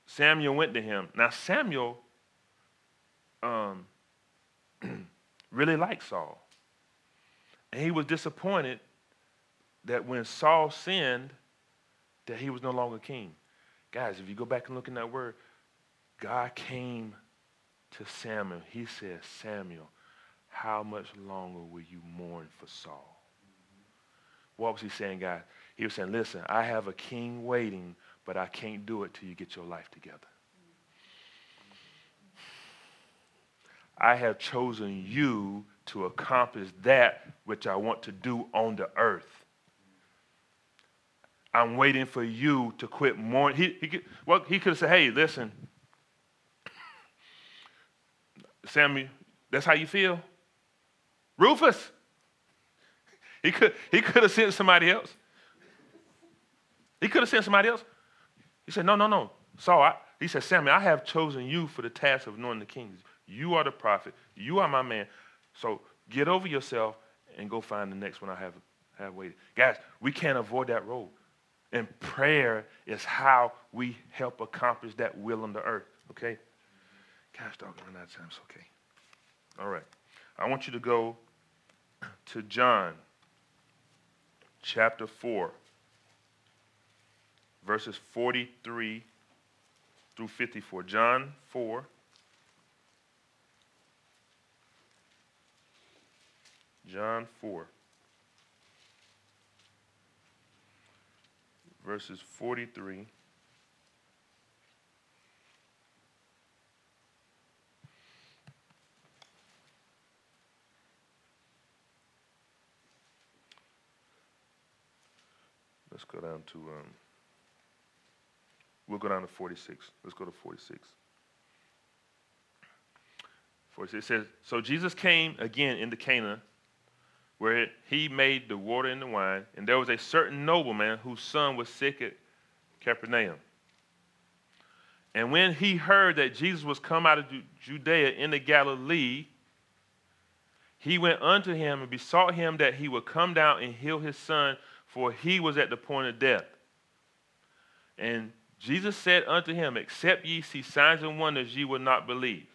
Samuel went to him. Now, Samuel um, really liked Saul. And he was disappointed that when Saul sinned, that he was no longer king. Guys, if you go back and look in that word, God came to Samuel. He said, Samuel, how much longer will you mourn for Saul? What was he saying, guys? He was saying, listen, I have a king waiting, but I can't do it till you get your life together. I have chosen you to accomplish that which I want to do on the earth. I'm waiting for you to quit mourning. He, he, could, well, he could have said, hey, listen, Sammy, that's how you feel? Rufus. He could, he could have sent somebody else. He could have sent somebody else. He said, no, no, no. Saul, I, he said, Samuel, I have chosen you for the task of anointing the kings. You are the prophet. You are my man. So get over yourself and go find the next one I have, have waited. Guys, we can't avoid that road. And prayer is how we help accomplish that will on the earth. Okay? Gosh, dog, run out of time. It's okay. All right. I want you to go to John chapter 4, verses 43 through 54. John 4, John 4, verses 43 Let's go down to, um, we'll go down to 46. Let's go to 46. 46 it says, So Jesus came again into Cana where he made the water into wine, and there was a certain nobleman whose son was sick at Capernaum. And when he heard that Jesus was come out of Judea into Galilee, he went unto him and besought him that he would come down and heal his son, for he was at the point of death. And Jesus said unto him, Except ye see signs and wonders, ye will not believe.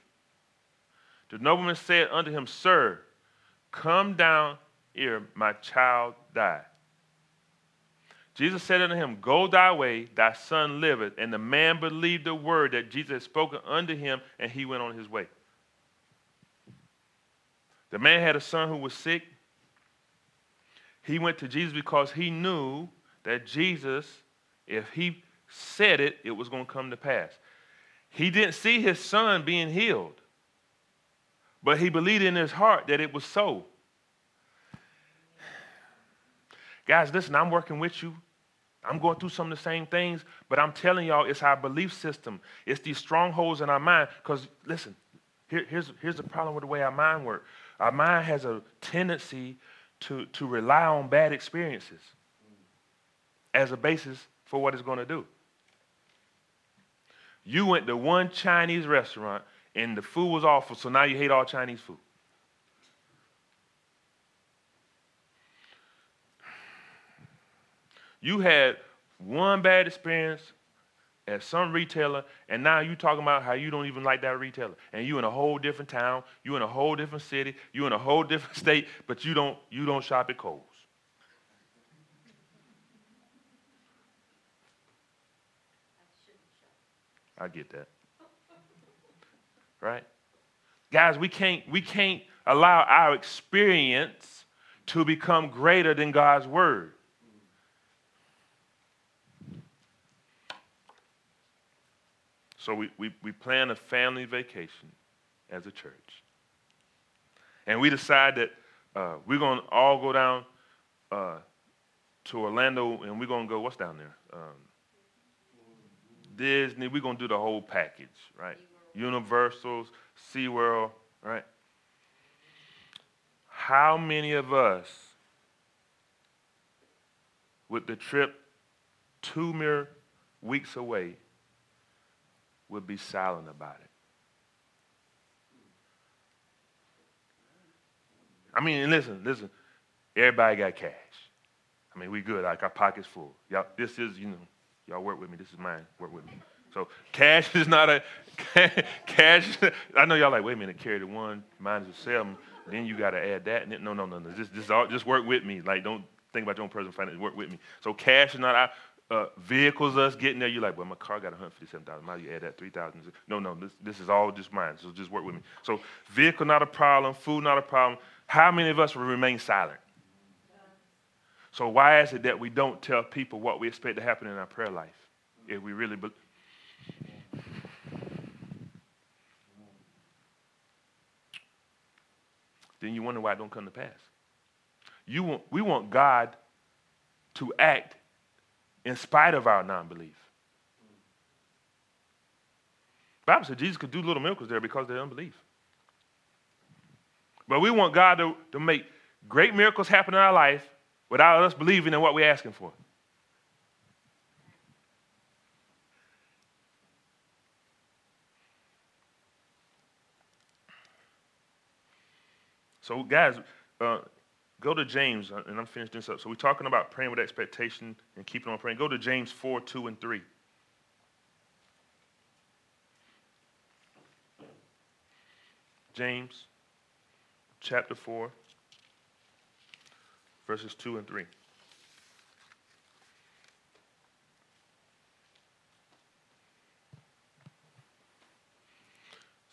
The nobleman said unto him, Sir, come down here, my child die. Jesus said unto him, Go thy way, thy son liveth. And the man believed the word that Jesus had spoken unto him, and he went on his way. The man had a son who was sick. He went to Jesus because he knew that Jesus, if he said it, it was going to come to pass. He didn't see his son being healed, but he believed in his heart that it was so. Guys, listen, I'm working with you. I'm going through some of the same things, but I'm telling y'all, it's our belief system. It's these strongholds in our mind. Because, listen, here, here's, here's the problem with the way our mind works our mind has a tendency to, to rely on bad experiences as a basis for what it's going to do. You went to one Chinese restaurant and the food was awful, so now you hate all Chinese food. You had one bad experience at some retailer, and now you talking about how you don't even like that retailer, and you in a whole different town, you in a whole different city, you in a whole different state, but you don't you don't shop at Kohl's. I get that. Right? Guys, we can't we can't allow our experience to become greater than God's word. So we, we, we plan a family vacation as a church. And we decide that uh, we're going to all go down uh, to Orlando and we're going to go, what's down there? Um, Disney. We're going to do the whole package, right? Universals, SeaWorld, right? How many of us, with the trip two mere weeks away, would be silent about it. I mean, listen, listen. Everybody got cash. I mean, we good. Like our pockets full. Y'all, this is, you know, y'all work with me. This is mine. Work with me. So cash is not a cash. I know y'all like, wait a minute, carry the one, is a seven. Then you got to add that. No, no, no, no. Just, just, all, just work with me. Like, don't think about your own personal finance. Work with me. So cash is not uh, vehicles us getting there, you're like, well, my car got 157,000. miles. you add that 3,000? No, no, this, this is all just mine. So just work with me. So vehicle not a problem, food not a problem. How many of us will remain silent? So why is it that we don't tell people what we expect to happen in our prayer life if we really believe? Then you wonder why it don't come to pass. You want, we want God to act in spite of our non belief. Bible said Jesus could do little miracles there because of their unbelief. But we want God to, to make great miracles happen in our life without us believing in what we're asking for. So, guys, uh, Go to James, uh, and I'm finishing this up. So we're talking about praying with expectation and keeping on praying. Go to James 4, 2, and 3. James chapter 4, verses 2 and 3.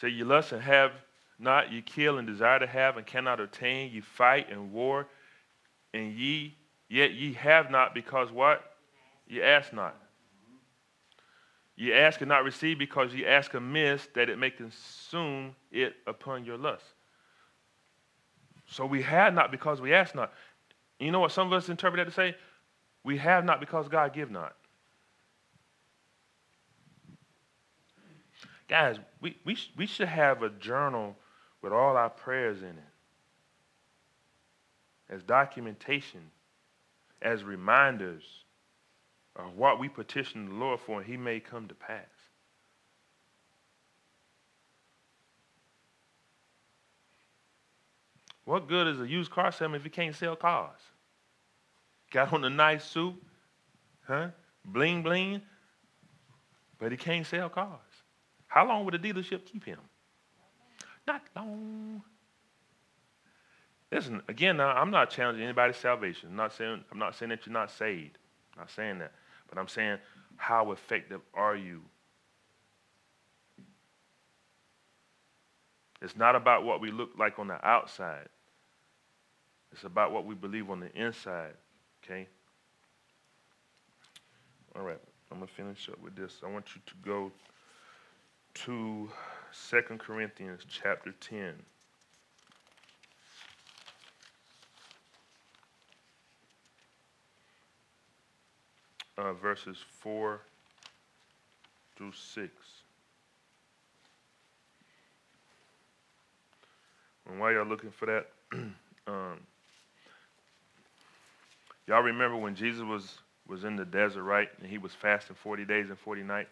Say, you lust and have not, ye kill and desire to have and cannot obtain, ye fight and war, and ye yet ye have not because what? Ye ask not. Ye ask and not receive because ye ask amiss that it may consume it upon your lust. So we have not because we ask not. You know what some of us interpret that to say? We have not because God give not. Guys, we, we, we should have a journal with all our prayers in it. as documentation, as reminders of what we petition the Lord for, and He may come to pass. What good is a used car salesman if he can't sell cars? Got on a nice suit, huh? Bling bling, but he can't sell cars. How long would the dealership keep him? Not long. Listen, again, I'm not challenging anybody's salvation. I'm not saying I'm not saying that you're not saved. I'm not saying that. But I'm saying how effective are you? It's not about what we look like on the outside. It's about what we believe on the inside. Okay? All right. I'm going to finish up with this. I want you to go to 2 Corinthians chapter 10. Uh, verses 4 through 6. And while y'all looking for that, um, y'all remember when Jesus was, was in the desert, right? And he was fasting 40 days and 40 nights?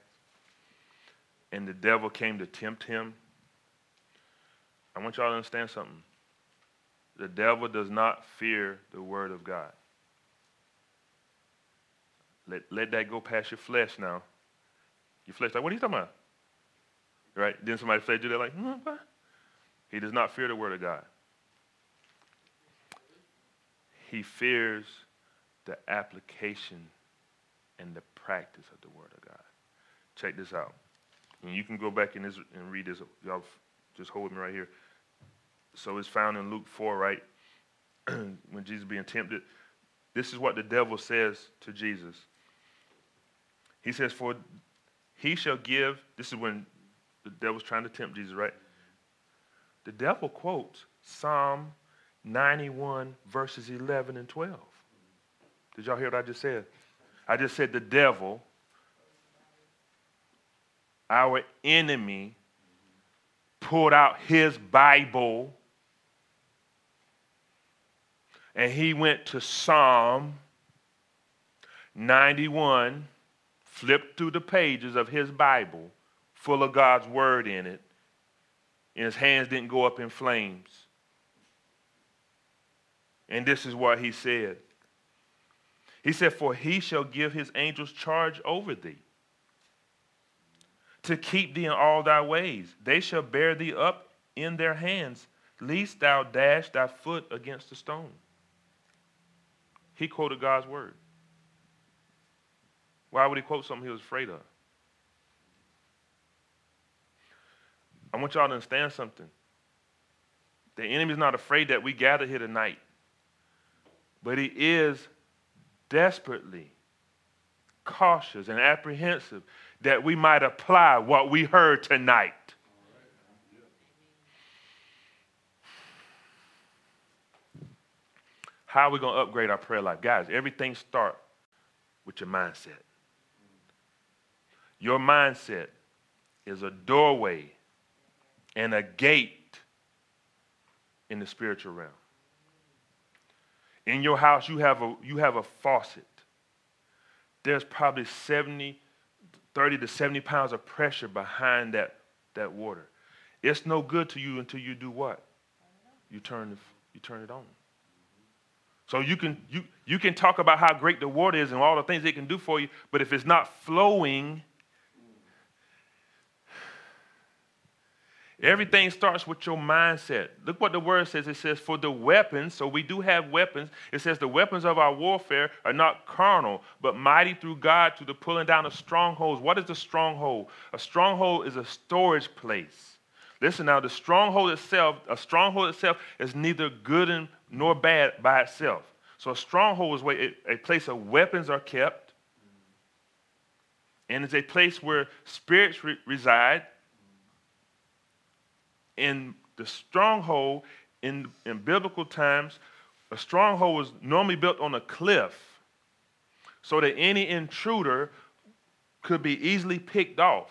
And the devil came to tempt him. I want y'all to understand something. The devil does not fear the word of God. Let, let that go past your flesh now. Your flesh, like, what are you talking about? Right? Then somebody say, do that, like, hmm, what? He does not fear the word of God. He fears the application and the practice of the word of God. Check this out. And you can go back in this and read this. Y'all just hold me right here. So it's found in Luke 4, right? when Jesus being tempted. This is what the devil says to Jesus. He says, For he shall give, this is when the devil's trying to tempt Jesus, right? The devil quotes Psalm 91, verses 11 and 12. Did y'all hear what I just said? I just said the devil, our enemy, pulled out his Bible and he went to Psalm 91 flipped through the pages of his Bible, full of God's word in it, and his hands didn't go up in flames. And this is what he said. He said, For he shall give his angels charge over thee, to keep thee in all thy ways. They shall bear thee up in their hands, lest thou dash thy foot against a stone. He quoted God's word. Why would he quote something he was afraid of? I want y'all to understand something. The enemy's not afraid that we gather here tonight, but he is desperately cautious and apprehensive that we might apply what we heard tonight. How are we going to upgrade our prayer life? Guys, everything starts with your mindset. Your mindset is a doorway and a gate in the spiritual realm. In your house, you have a, you have a faucet. There's probably 70, 30 to 70 pounds of pressure behind that, that water. It's no good to you until you do what? You turn, the, you turn it on. So you can, you, you can talk about how great the water is and all the things it can do for you, but if it's not flowing, Everything starts with your mindset. Look what the word says. It says, For the weapons, so we do have weapons. It says, The weapons of our warfare are not carnal, but mighty through God to the pulling down of strongholds. What is a stronghold? A stronghold is a storage place. Listen now, the stronghold itself, a stronghold itself is neither good nor bad by itself. So a stronghold is where a place of weapons are kept, and it's a place where spirits re- reside in the stronghold in, in biblical times, a stronghold was normally built on a cliff so that any intruder could be easily picked off.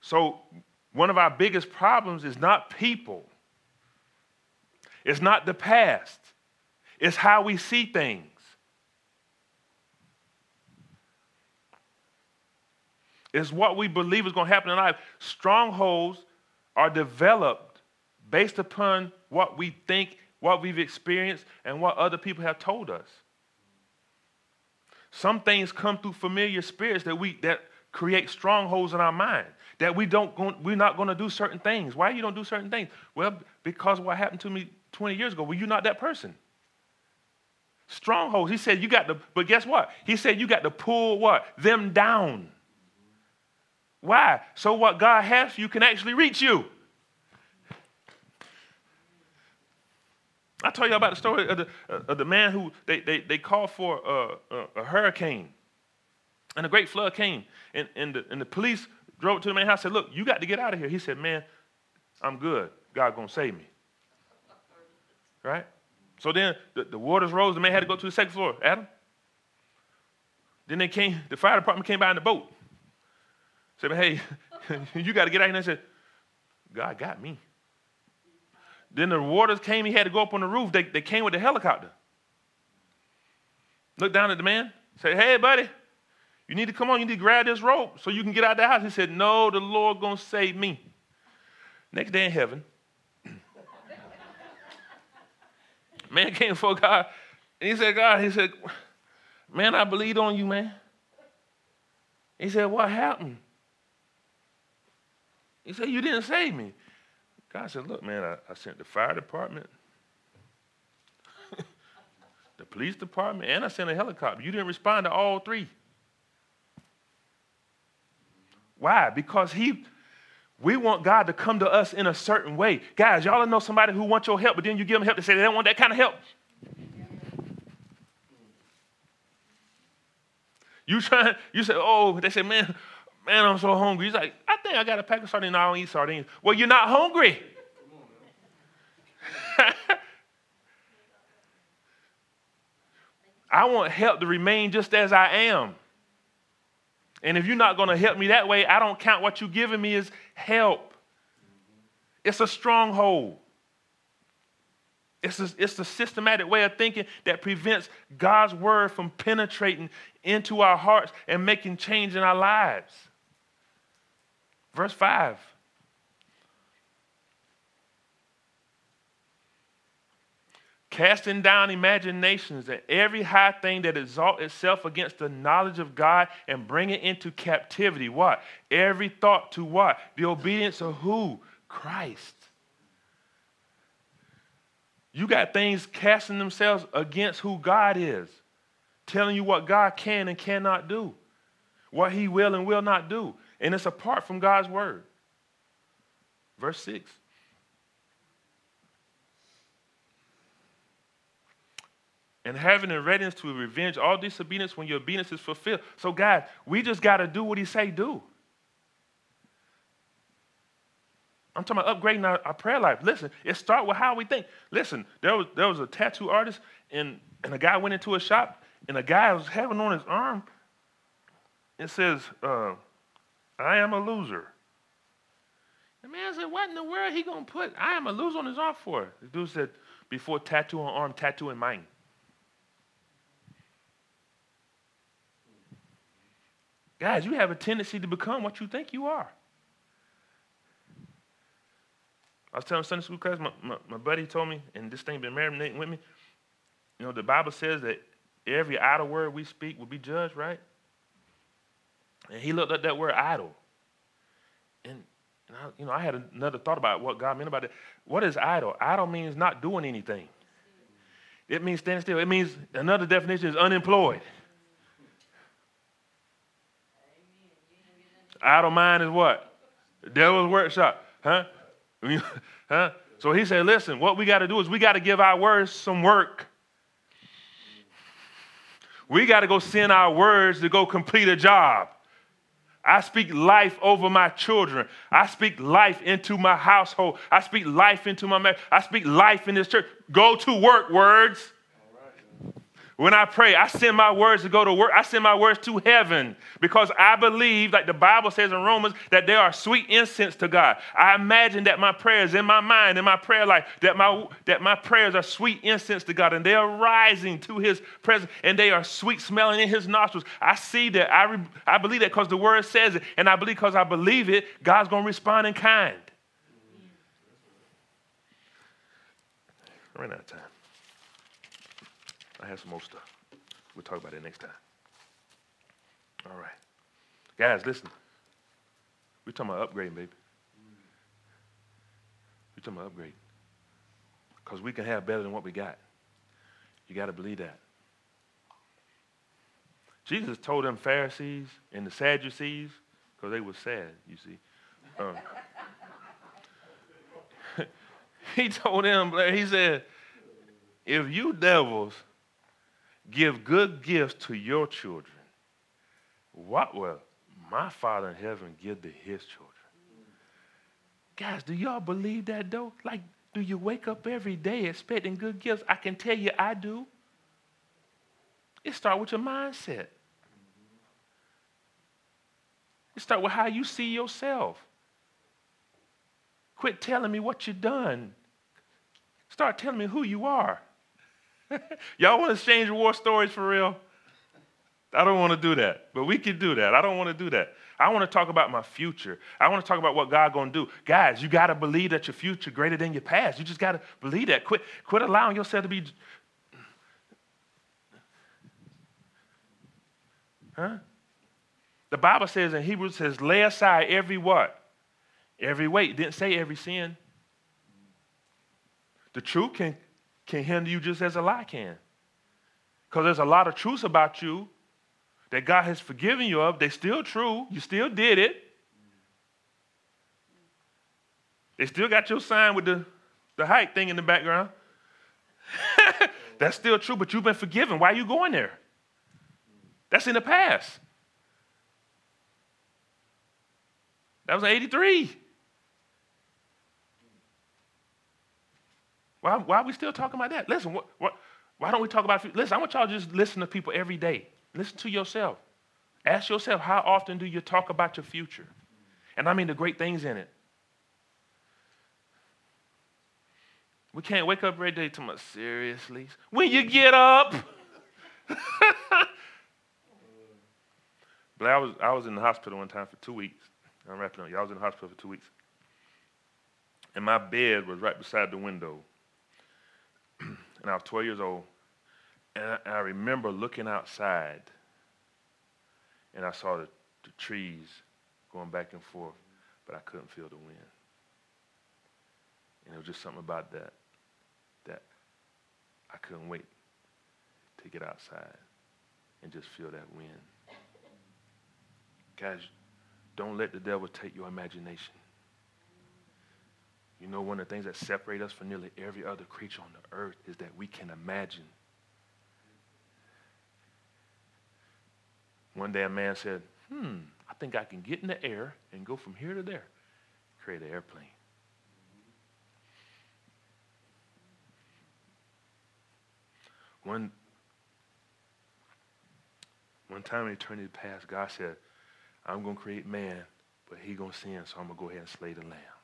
So one of our biggest problems is not people, it's not the past, it's how we see things. It's what we believe is going to happen in life. Strongholds are developed based upon what we think, what we've experienced, and what other people have told us. Some things come through familiar spirits that we that create strongholds in our mind. That we don't go, we're not going to do certain things. Why you don't do certain things? Well, because what happened to me 20 years ago. Well, you're not that person. Strongholds. He said you got to, but guess what? He said you got to pull what? Them down. Why? So what God has you can actually reach you. I told you about the story of the, uh, of the man who they, they, they called for a, a, a hurricane. And a great flood came. And, and, the, and the police drove to the man's house and said, Look, you got to get out of here. He said, Man, I'm good. God going to save me. Right? So then the, the waters rose. The man had to go to the second floor. Adam? Then they came, the fire department came by in the boat. Said, hey, you got to get out here. And I said, God got me. Then the waters came, he had to go up on the roof. They, they came with the helicopter. Looked down at the man, said, Hey, buddy, you need to come on, you need to grab this rope so you can get out of the house. He said, No, the Lord gonna save me. Next day in heaven, man came before God, and he said, God, he said, Man, I believed on you, man. He said, What happened? He said, You didn't save me. God said, Look, man, I, I sent the fire department, the police department, and I sent a helicopter. You didn't respond to all three. Why? Because he we want God to come to us in a certain way. Guys, y'all know somebody who wants your help, but then you give them help, they say they don't want that kind of help. You try, you say, oh, they say, man, Man, I'm so hungry. He's like, I think I got a pack of sardines. I don't eat sardines. Well, you're not hungry. I want help to remain just as I am. And if you're not going to help me that way, I don't count what you're giving me as help. It's a stronghold. It's a, it's a systematic way of thinking that prevents God's word from penetrating into our hearts and making change in our lives. Verse 5. Casting down imaginations and every high thing that exalts itself against the knowledge of God and bring it into captivity. What? Every thought to what? The obedience of who? Christ. You got things casting themselves against who God is, telling you what God can and cannot do, what He will and will not do and it's apart from God's word. Verse 6. And having a readiness to revenge all disobedience when your obedience is fulfilled. So, guys, we just got to do what he say do. I'm talking about upgrading our, our, prayer life. Listen, it start with how we think. Listen, there was, there was a tattoo artist, and, and a guy went into a shop, and a guy was having on his arm, it says, uh, I am a loser. The man said, What in the world he gonna put I am a loser on his arm for? The dude said, Before tattoo on arm, tattoo in mind. Guys, you have a tendency to become what you think you are. I was telling Sunday school class, my, my, my buddy told me, and this thing been marinating with me, you know, the Bible says that every idle word we speak will be judged, right? And he looked at that word idle. And, and I, you know, I had another thought about what God meant about it. What is idle? Idle means not doing anything. It means standing still. It means another definition is unemployed. Idle mind is what? Devil's workshop. Huh? huh? So he said, listen, what we got to do is we got to give our words some work. We got to go send our words to go complete a job. I speak life over my children. I speak life into my household. I speak life into my marriage. I speak life in this church. Go to work, words. When I pray, I send my words to go to work. I send my words to heaven because I believe, like the Bible says in Romans, that they are sweet incense to God. I imagine that my prayers in my mind, in my prayer life, that my that my prayers are sweet incense to God, and they are rising to His presence, and they are sweet smelling in His nostrils. I see that. I re, I believe that because the Word says it, and I believe because I believe it, God's going to respond in kind. I ran out of time. I have some more stuff. We'll talk about it next time. All right. Guys, listen. We're talking about upgrading, baby. We're talking about upgrading. Because we can have better than what we got. You got to believe that. Jesus told them Pharisees and the Sadducees, because they were sad, you see. Um, he told them, he said, if you devils give good gifts to your children, what will my Father in heaven give to his children? Guys, do y'all believe that though? Like, do you wake up every day expecting good gifts? I can tell you I do. It starts with your mindset. It starts with how you see yourself. Quit telling me what you've done. Start telling me who you are. Y'all want to exchange war stories for real? I don't want to do that, but we can do that. I don't want to do that. I want to talk about my future. I want to talk about what God going to do. Guys, you got to believe that your future greater than your past. You just got to believe that. Quit, quit allowing yourself to be. Huh? The Bible says in Hebrews it says, lay aside every what? Every weight. It didn't say every sin. The truth can can hinder you just as a lie can. Because there's a lot of truths about you that God has forgiven you of. They're still true. You still did it. They still got your sign with the, the height thing in the background. That's still true, but you've been forgiven. Why are you going there? That's in the past. That was 83. Why, why are we still talking about that? Listen, what, what, why don't we talk about, listen, I want y'all to just listen to people every day. Listen to yourself. Ask yourself, how often do you talk about your future? And I mean the great things in it. We can't wake up every day to seriously. When you get up. but I was, I was in the hospital one time for two weeks. I'm wrapping up. Y'all was in the hospital for two weeks. And my bed was right beside the window and I was 12 years old. And I, and I remember looking outside, and I saw the, the trees going back and forth, but I couldn't feel the wind. And it was just something about that, that I couldn't wait to get outside and just feel that wind. Guys, don't let the devil take your imagination. You know, one of the things that separate us from nearly every other creature on the earth is that we can imagine. One day a man said, hmm, I think I can get in the air and go from here to there, create an airplane. One, one time in eternity past, God said, I'm going to create man, but he going to sin, so I'm going to go ahead and slay the lamb.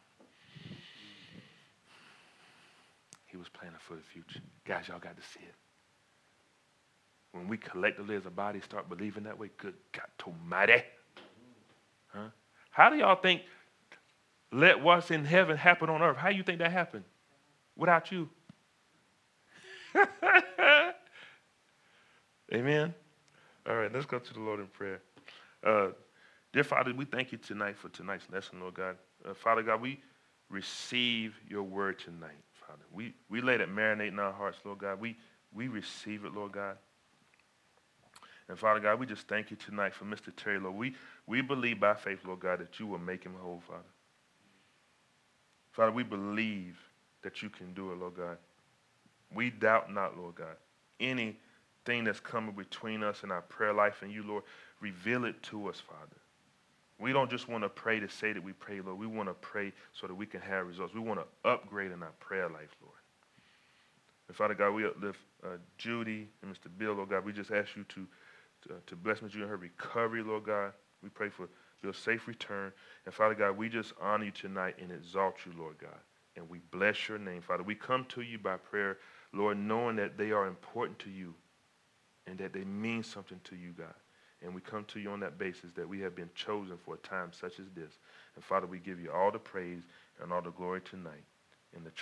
He was planning for the future. Guys, y'all got to see it. When we collectively as a body start believing that way, good God almighty. Huh? How do y'all think let what's in heaven happen on earth? How do you think that happened? Without you. Amen. All right, let's go to the Lord in prayer. Uh, dear Father, we thank you tonight for tonight's lesson, Lord God. Uh, Father God, we receive your word tonight. Father. We, we let it marinate in our hearts, Lord God. We, we receive it, Lord God. And Father God, we just thank you tonight for Mr. Terry, Lord. We, we believe by faith, Lord God, that you will make him whole, Father. Father, we believe that you can do it, Lord God. We doubt not, Lord God. Anything that's coming between us and our prayer life and you, Lord, reveal it to us, Father. We don't just want to pray to say that we pray, Lord. We want to pray so that we can have results. We want to upgrade in our prayer life, Lord. And Father God, we uplift uh, Judy and Mr. Bill, Lord God. We just ask you to, to, to bless Miss Judy in her recovery, Lord God. We pray for Bill's safe return. And Father God, we just honor you tonight and exalt you, Lord God. And we bless your name, Father. We come to you by prayer, Lord, knowing that they are important to you and that they mean something to you, God. And we come to you on that basis that we have been chosen for a time such as this. And Father, we give you all the praise and all the glory tonight in the church.